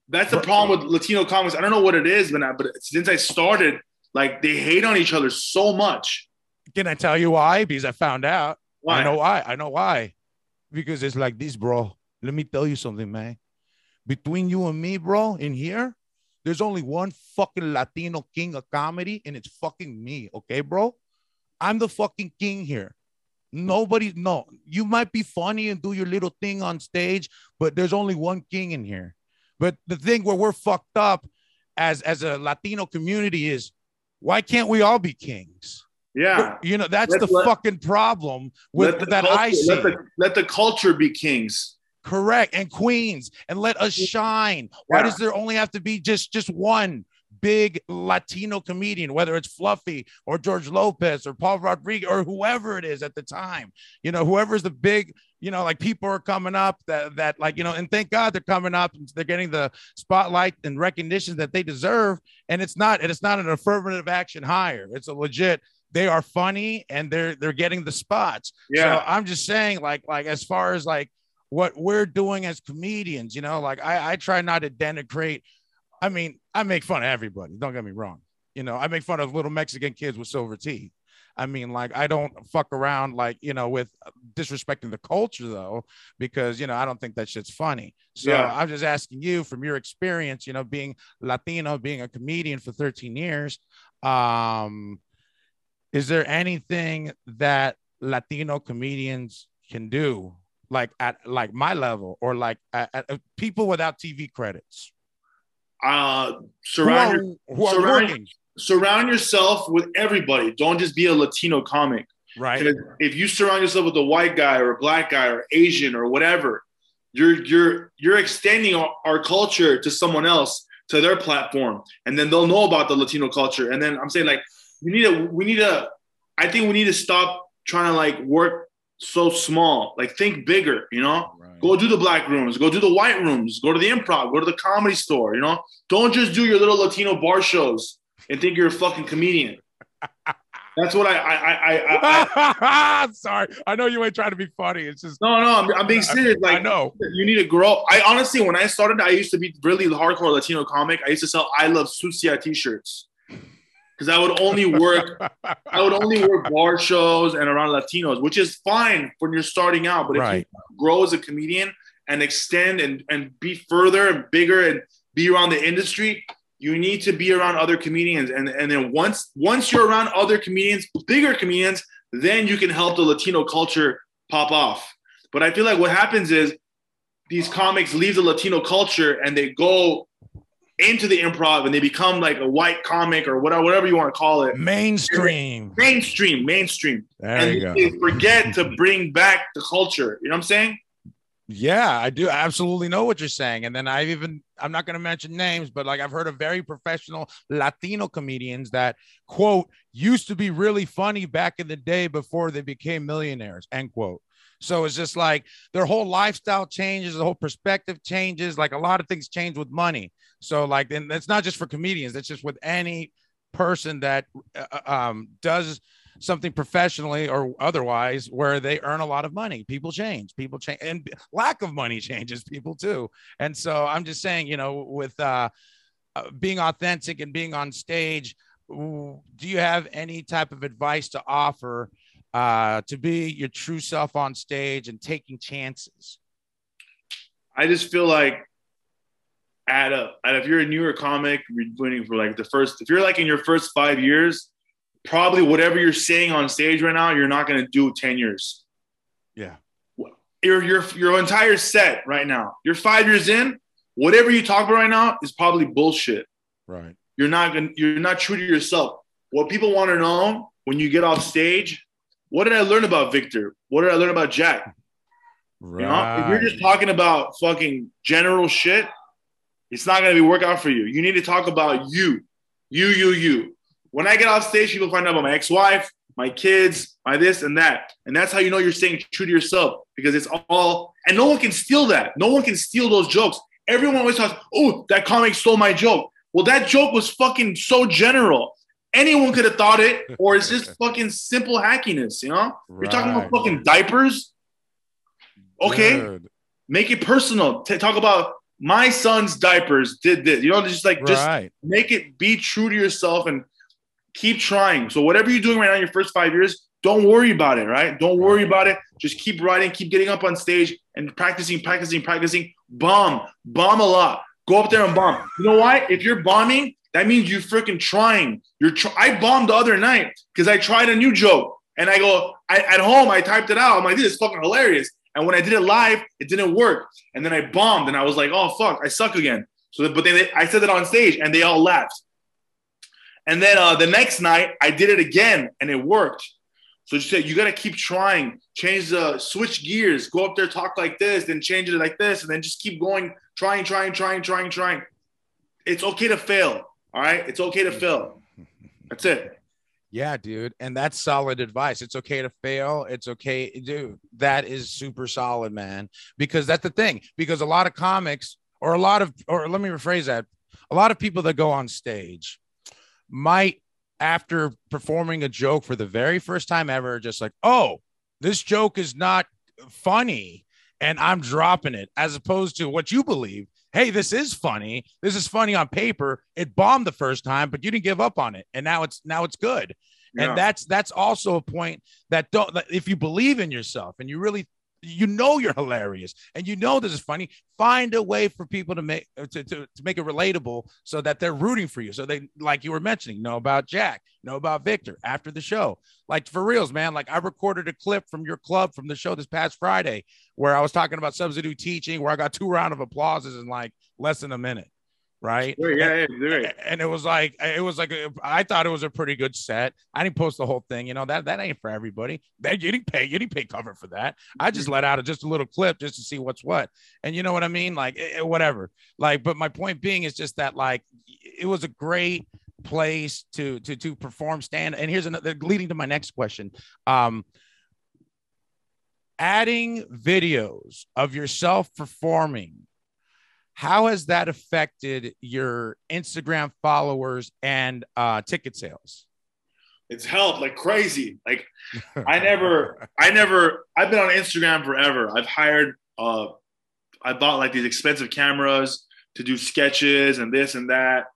That's the problem with Latino comics. I don't know what it is, but, I, but since I started, like they hate on each other so much. Can I tell you why? Because I found out. Why? I know why. I know why. Because it's like this, bro. Let me tell you something, man. Between you and me, bro, in here, there's only one fucking Latino king of comedy, and it's fucking me. Okay, bro? I'm the fucking king here. Nobody, no, you might be funny and do your little thing on stage, but there's only one king in here. But the thing where we're fucked up as as a Latino community is why can't we all be kings? Yeah. You know, that's Let- the let- fucking problem with the that culture- I see. Let the, let the culture be kings. Correct. And queens and let us shine. Why does there only have to be just just one big Latino comedian, whether it's Fluffy or George Lopez or Paul Rodriguez or whoever it is at the time? You know, whoever's the big, you know, like people are coming up that that like, you know, and thank God they're coming up and they're getting the spotlight and recognition that they deserve. And it's not, and it's not an affirmative action hire. It's a legit they are funny and they're they're getting the spots. Yeah. So I'm just saying, like, like as far as like what we're doing as comedians, you know, like I, I try not to denigrate. I mean, I make fun of everybody. Don't get me wrong. You know, I make fun of little Mexican kids with silver teeth. I mean, like, I don't fuck around, like, you know, with disrespecting the culture, though, because, you know, I don't think that shit's funny. So Yeah. I'm just asking you from your experience, you know, being Latino, being a comedian for 13 years, um, is there anything that Latino comedians can do, like at like my level, or like at, at- at people without TV credits, Uh, who surround are, who are surround- surround yourself with everybody. Don't just be a Latino comic. Right. if you surround yourself with a white guy or a black guy or Asian or whatever, you're you're you're extending our, our culture to someone else to their platform, and then they'll know about the Latino culture. And then I'm saying like we need to we need to I think we need to stop trying to like work so small. Like think bigger, you know. Right. Go do the black rooms, go do the white rooms, go to the improv, go to the comedy store, you know? Don't just do your little Latino bar shows and think you're a fucking comedian. That's what I I I, I, I Sorry, I know you ain't trying to be funny. It's just no no I'm, I'm being serious. Like I know. you need to grow. I honestly, when I started, I used to be really hardcore Latino comic. I used to sell I love Sucia t-shirts because I would only work I would only work bar shows and around Latinos, which is fine when you're starting out. But if right. you grow as a comedian and extend and, and be further and bigger and be around the industry, you need to be around other comedians. And, and then once once you're around other comedians, bigger comedians, then you can help the Latino culture pop off. But I feel like what happens is these comics leave the Latino culture and they go into the improv and they become like a white comic or whatever, whatever you want to call it. Mainstream. Mainstream, mainstream. There and you go. they forget to bring back the culture. You know what I'm saying? Yeah, I do absolutely know what you're saying. And then I've even, I'm not going to mention names, but like I've heard of very professional Latino comedians that, quote, used to be really funny back in the day before they became millionaires, end quote. So it's just like their whole lifestyle changes, the whole perspective changes. Like a lot of things change with money. So, like, and it's not just for comedians, it's just with any person that uh, um, does something professionally or otherwise where they earn a lot of money. People change, people change, and lack of money changes people too. And so I'm just saying, you know, with uh, uh, being authentic and being on stage, do you have any type of advice to offer uh, to be your true self on stage and taking chances? I just feel like at a at if you're a newer comic, you're doing for like the first if you're like in your first five years, probably whatever you're saying on stage right now, you're not gonna do 10 years. Yeah. Your your your entire set right now, you're five years in, whatever you talk about right now is probably bullshit. Right. You're not gonna you're not true to yourself. What people want to know when you get off stage, what did I learn about Victor? What did I learn about Jack? Right. You know, if you're just talking about fucking general shit, it's not gonna be work out for you. You need to talk about you, you, you, you. When I get off stage, people find out about my ex-wife, my kids, my this and that, and that's how you know you're staying true to yourself because it's all and no one can steal that. No one can steal those jokes. Everyone always talks, "Oh, that comic stole my joke." Well, that joke was fucking so general. Anyone could have thought it, or it's just fucking simple hackiness. You know, you're talking about fucking diapers. Okay, Good. make it personal. T- talk about my son's diapers did this. You know, just like just Right. make it be true to yourself and keep trying. So whatever you're doing right now in your first five years, don't worry about it, right? Don't worry about it. Just keep writing, keep getting up on stage and practicing, practicing, practicing. Bomb, bomb a lot. Go up there and bomb. You know why? If you're bombing, that means you're freaking trying. You're. Tr- I bombed the other night because I tried a new joke, and I go I, at home. I typed it out. I'm like, this is fucking hilarious. And when I did it live, it didn't work. And then I bombed, and I was like, oh fuck, I suck again. So, but then they, I said it on stage, and they all laughed. And then uh, the next night, I did it again, and it worked. So just said you got to keep trying, change the switch gears, go up there, talk like this, then change it like this, and then just keep going, trying, trying, trying, trying, trying. It's okay to fail. All right, it's okay to fail. That's it. Yeah, dude. And that's solid advice. It's okay to fail. It's okay, dude. That is super solid, man. Because that's the thing. Because a lot of comics, or a lot of, or let me rephrase that, a lot of people that go on stage might, after performing a joke for the very first time ever, just like, oh, this joke is not funny and I'm dropping it, as opposed to what you believe. Hey, this is funny. This is funny on paper. It bombed the first time, but you didn't give up on it, and now it's now it's good. Yeah. And that's that's also a point that don't if you believe in yourself and you really you know you're hilarious and you know this is funny find a way for people to make uh, to, to, to make it relatable so that they're rooting for you. So they like you were mentioning know about jack know about victor after the show. Like for reals man like i recorded a clip from your club from the show this past friday where i was talking about substitute teaching where i got two round of applauses in like less than a minute right Great, yeah, yeah, great. and it was like it was like a, I thought it was a pretty good set. I didn't post the whole thing, you know that that ain't for everybody. That you didn't pay, you didn't pay cover for that. I just let out a, just a little clip just to see what's what, and you know what I mean, like eh, whatever. Like, but my point being is just that like it was a great place to to to perform stand. And here's another leading to my next question. Um, adding videos of yourself performing how has that affected your Instagram followers and uh, ticket sales? It's helped like crazy. Like I never, I never, I've been on Instagram forever. I've hired, uh, I bought like these expensive cameras to do sketches and this and that,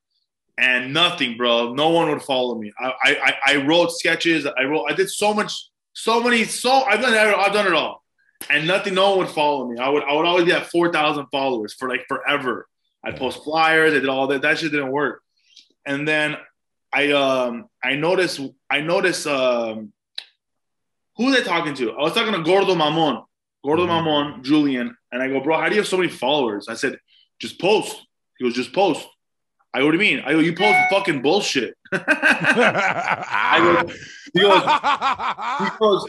and nothing, bro. No one would follow me. I, I, I wrote sketches. I wrote, I did so much, so many, so I've done, it, I've done it all, and nothing. No one would follow me. I would, I would always be at four thousand followers for like forever. I'd post flyers. I did all that. That shit didn't work. And then I, um, I noticed, I noticed, um, who they talking to? I was talking to Gordo Mamon, Gordo Mhm. Mamon, Julian, and I go, bro, how do you have so many followers? I said, just post. He goes, just post. I go, what do you mean? I go, you post fucking bullshit. I go, he goes, he goes,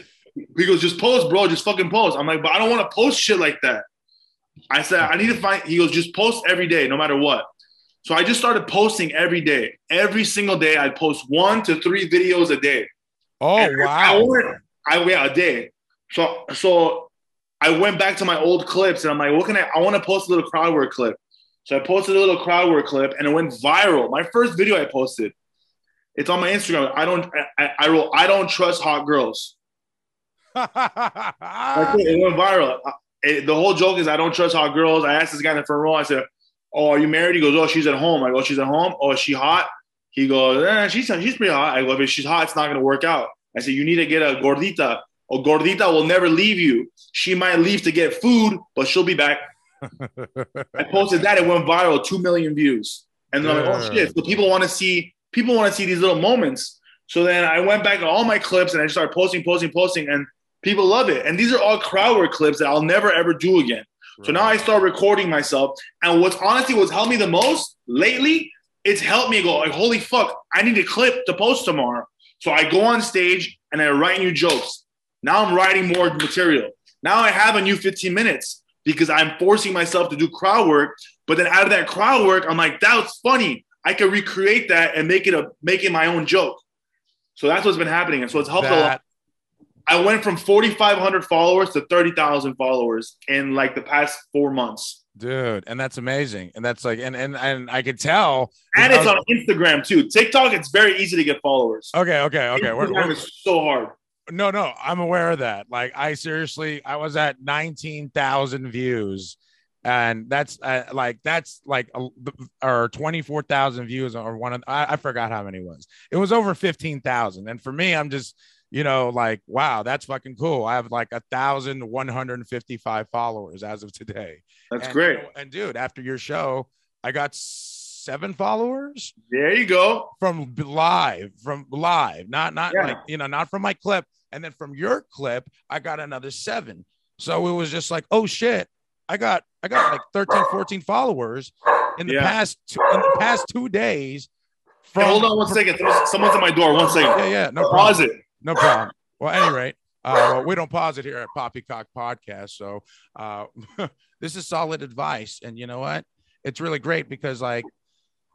he goes, just post, bro, just fucking post. I'm like, but I don't want to post shit like that. I said, I need to find. He goes, just post every day, no matter what. So I just started posting every day. Every single day, I post one to three videos a day. oh And I wow! went, I yeah, a day. So so I went back to my old clips and I'm like, what can I? I want to post a little crowd work clip. So I posted a little crowd work clip and it went viral. My first video I posted, it's on my Instagram. I don't I, I wrote I don't trust hot girls. It. Went viral. It- the whole joke is I don't trust hot girls. I asked this guy in the front row. I said, "Oh, are you married?" He goes, "Oh, she's at home." I go, "She's at home." Oh, is she hot? He goes, eh, "She's she's pretty hot." I go, "If she's hot, it's not going to work out." I said, "You need to get a gordita. A gordita will never leave you. She might leave to get food, but she'll be back." I posted that. It went viral, two million views, and then I'm like, "Oh shit!" So people want to see people want to see these little moments. So then I went back to all my clips and I started posting, posting, posting, and people love it. And these are all crowd work clips that I'll never ever do again. So now I start recording myself. And what's honestly what's helped me the most lately, it's helped me go, like, holy fuck, I need a clip to post tomorrow. So I go on stage and I write new jokes. Now I'm writing more material. Now I have a new 15 minutes because I'm forcing myself to do crowd work. But then out of that crowd work, I'm like, that's funny. I can recreate that and make it a make it my own joke. So that's what's been happening. And so it's helped a lot. I went from 4,500 followers to 30,000 followers in like the past four months. dude, and that's amazing. And that's like, and and and I could tell. And it's was- on Instagram too. TikTok, it's very easy to get followers. Okay, okay, okay. We're, Instagram we're, is so hard. no, no, I'm aware of that. Like, I seriously, I was at 19,000 views and that's uh, like that's like a, or 24,000 views or one of I, I forgot how many it was. It was over 15,000 and for me I'm just you know like wow that's fucking cool. I have like a thousand one hundred and fifty five followers as of today. That's and, great. you know, and dude, after your show, I got seven followers There you go. from live, from live, not not Yeah. like you know, not from my clip. And then from your clip, I got another seven. So it was just like, oh shit, I got I got like 13, 14 followers in the Yeah. past two, in the past two days. Hey, hold on one second. There's- Someone's at my door. One second. Yeah, yeah, no Pause problem. it. No problem. Well, at any rate, uh, well, we don't pause it here at Poppycock Podcast. So uh, this is solid advice. And you know what? It's really great because like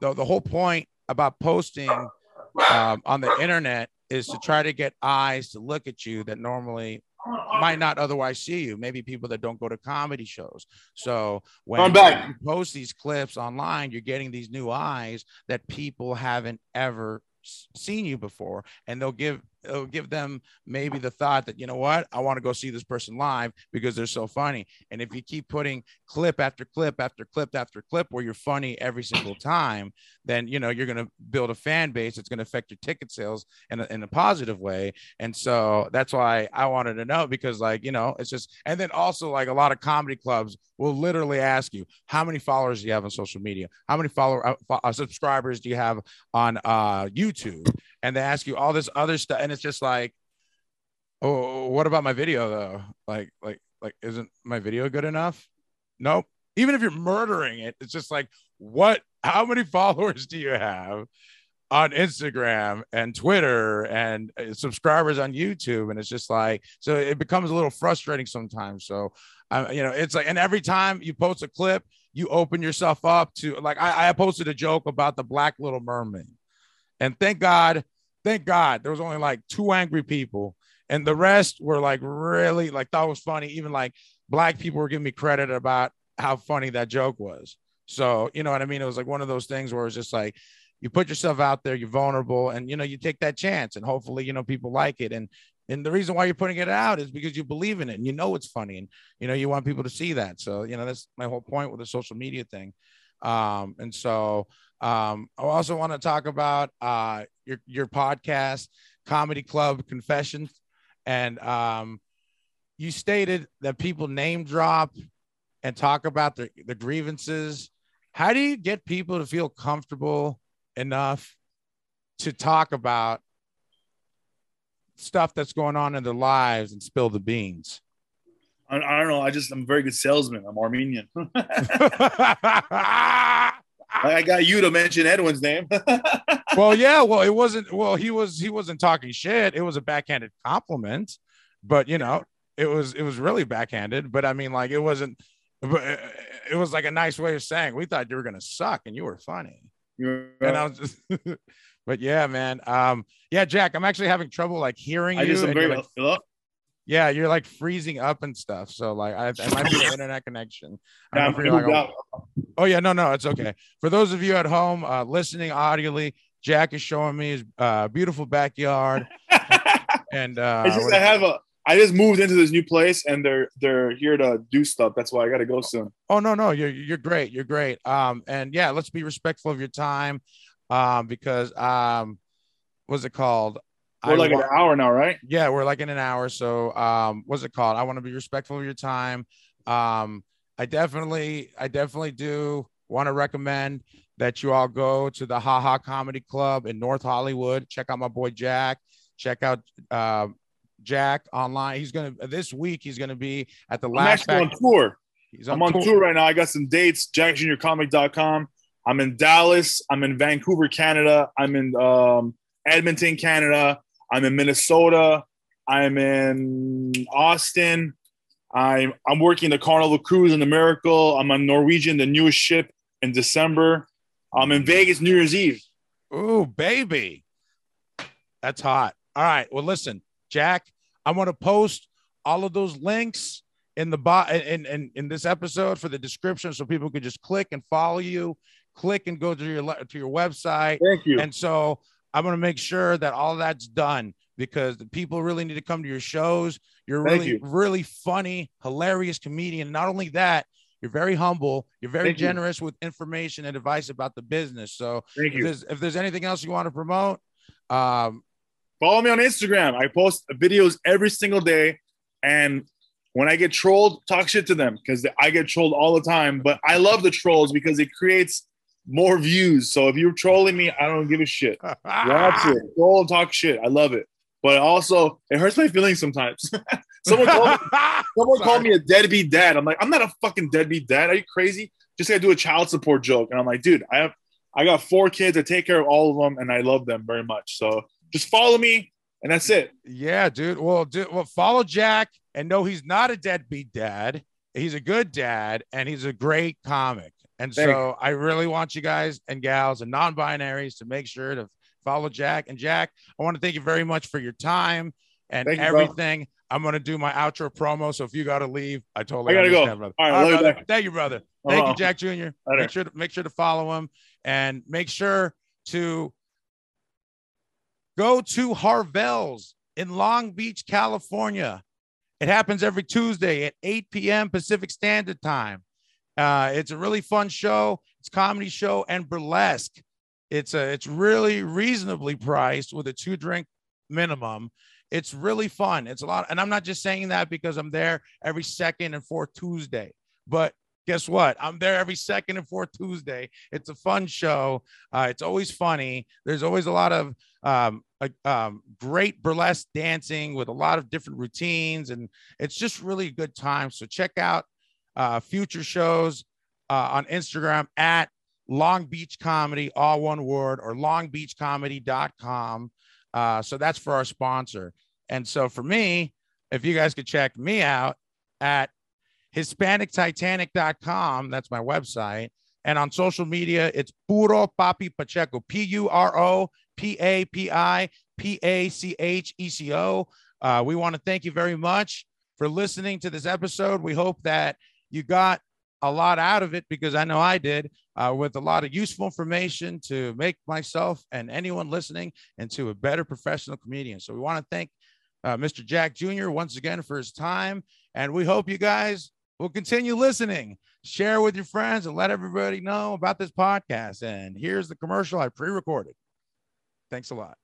the, the whole point about posting um, on the internet is to try to get eyes to look at you that normally might not otherwise see you. Maybe people that don't go to comedy shows. So when I'm back. you post these clips online, you're getting these new eyes that people haven't ever seen you before, and they'll give it'll give them maybe the thought that you know what I want to go see this person live because they're so funny. And if you keep putting clip after clip after clip after clip where you're funny every single time, then you know you're going to build a fan base. It's going to affect your ticket sales in a, in a positive way. And so that's why I wanted to know because like you know it's just and then also like a lot of comedy clubs will literally ask you how many followers do you have on social media, how many follower uh, uh, subscribers do you have on uh, YouTube, and they ask you all this other stuff, it's just like, oh, what about my video though? Like, like, like, isn't my video good enough? Nope. Even if you're murdering it, it's just like, what? How many followers do you have on Instagram and Twitter and uh, subscribers on YouTube? And it's just like, so it becomes a little frustrating sometimes. So, I, you know, it's like, and every time you post a clip, you open yourself up to like, I, I posted a joke about the Black Little Mermaid, and thank God, thank God, there was only like two angry people, and the rest were like really like thought was funny. Even like black people were giving me credit about how funny that joke was. So, you know what I mean? It was like one of those things where it's just like you put yourself out there, you're vulnerable, and you know, you take that chance, and hopefully, you know, people like it. And and the reason why you're putting it out is because you believe in it and you know it's funny, and you know, you want people to see that. So, you know, that's my whole point with the social media thing. Um, and so um, I also want to talk about uh your your podcast, Comedy Club Confessions. And um you stated that people name drop and talk about the, the grievances. How do you get people to feel comfortable enough to talk about stuff that's going on in their lives and spill the beans? I, I don't know. I just I'm a very good salesman. I'm Armenian. I got you to mention Edwin's name. well, yeah, well, it wasn't well, he was he wasn't talking shit. It was a backhanded compliment, but you know, it was it was really backhanded, but I mean like it wasn't but it was like a nice way of saying we thought you were gonna suck and you were funny. And I was just but yeah, man. Um yeah, Jack, I'm actually having trouble like hearing I you. just am very like, hello? Yeah, you're like freezing up and stuff. So like I it might be the internet connection. I Yeah, don't know you're like, out. Oh yeah, no, no, it's okay. For those of you at home uh, listening audibly, Jack is showing me his uh, beautiful backyard, and uh, it's just I have a I just moved into this new place and they're they're here to do stuff. That's why I gotta go soon. oh no, no, you're you're great, you're great. Um, and yeah, let's be respectful of your time, um, because um, what's it called? We're I like wa- an hour now, right? yeah, we're like in an hour. So um, what's it called? I want to be respectful of your time. Um, I definitely, I definitely do want to recommend that you all go to the Ha Ha Comedy Club in North Hollywood. Check out my boy Jack. Check out uh, Jack online. He's gonna this week. He's gonna be at the I'm last. actually on tour. he's I'm on tour right now. I got some dates. JackJuniorComic.com. I'm in Dallas. I'm in Vancouver, Canada. I'm in um, Edmonton, Canada. I'm in Minnesota. I'm in Austin. I'm I'm working the Carnival Cruise and the Miracle. I'm on Norwegian, the newest ship in December. I'm in Vegas New Year's Eve. Ooh, baby. That's hot. All right. Well, listen, Jack, I want to post all of those links in the bot in, in in this episode for the description so people could just click and follow you, click and go to your to your website. Thank you. And so I'm going to make sure that all that's done because the people really need to come to your shows. You're Thank really, you. really funny, hilarious comedian. Not only that, You're very humble. You're very Thank you. generous with information and advice about the business. So Thank if you. there's, if there's anything else you want to promote, um, Follow me on Instagram. I post videos every single day. And when I get trolled, talk shit to them because I get trolled all the time. But I love the trolls because it creates more views. So if you're trolling me, I don't give a shit. Watch it. Troll and talk shit. I love it. But also, it hurts my feelings sometimes. someone called me, someone Sorry. called me a deadbeat dad. I'm like, I'm not a fucking deadbeat dad. Are you crazy? Just gotta do a child support joke. And I'm like, dude, I have I got four kids. I take care of all of them and I love them very much. So just follow me and that's it. Yeah, dude. Well, dude, well, follow Jack and know he's not a deadbeat dad. He's a good dad and he's a great comic. And Thanks. so I really want you guys and gals and non-binaries to make sure to follow Jack. And Jack, I want to thank you very much for your time and you, bro. everything. I'm gonna do my outro promo. So if you gotta leave, I totally I gotta go. brother. All right, love you, brother. Thank you, brother. Oh, thank you. Jack Jr. Later. Make sure to make sure to follow him and make sure to go to Harvelle's in Long Beach, California. It happens every Tuesday at 8 p.m. Pacific Standard Time. Uh, it's a really fun show. It's comedy show and burlesque. It's a it's really reasonably priced with a two drink minimum. It's really fun. It's a lot, and I'm not just saying that because I'm there every second and fourth Tuesday. But guess what? I'm there every second and fourth Tuesday. It's a fun show. Uh, it's always funny. There's always a lot of um, a, um, great burlesque dancing with a lot of different routines, and it's just really a good time. So check out uh, future shows uh, on Instagram at Long Beach Comedy, all one word, or longbeachcomedy.com. Uh, so that's for our sponsor. And so for me, if you guys could check me out at HispanicTitanic.com, that's my website. And on social media, it's Puro Papi Pacheco, P U R O P A P I P A C H E C O. Uh, we want to thank you very much for listening to this episode. We hope that you got a lot out of it because I know I did uh, with a lot of useful information to make myself and anyone listening into a better professional comedian. So we want to thank uh, Mr. Jack Jr. once again for his time. And we hope you guys will continue listening. Share with your friends and let everybody know about this podcast. And here's the commercial I pre recorded. Thanks a lot.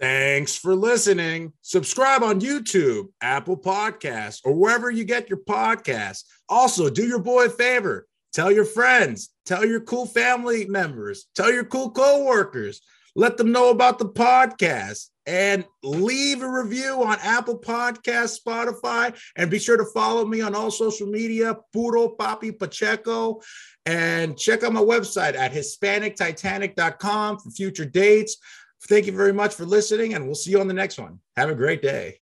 Thanks for listening. Subscribe on YouTube, Apple Podcasts, or wherever you get your podcasts. Also, do your boy a favor. Tell your friends, tell your cool family members, tell your cool coworkers. Let them know about the podcast and leave a review on Apple Podcasts, Spotify, and be sure to follow me on all social media, Puro Papi Pacheco, and check out my website at HispanicTitanic.com for future dates. Thank you very much for listening, and we'll see you on the next one. Have a great day.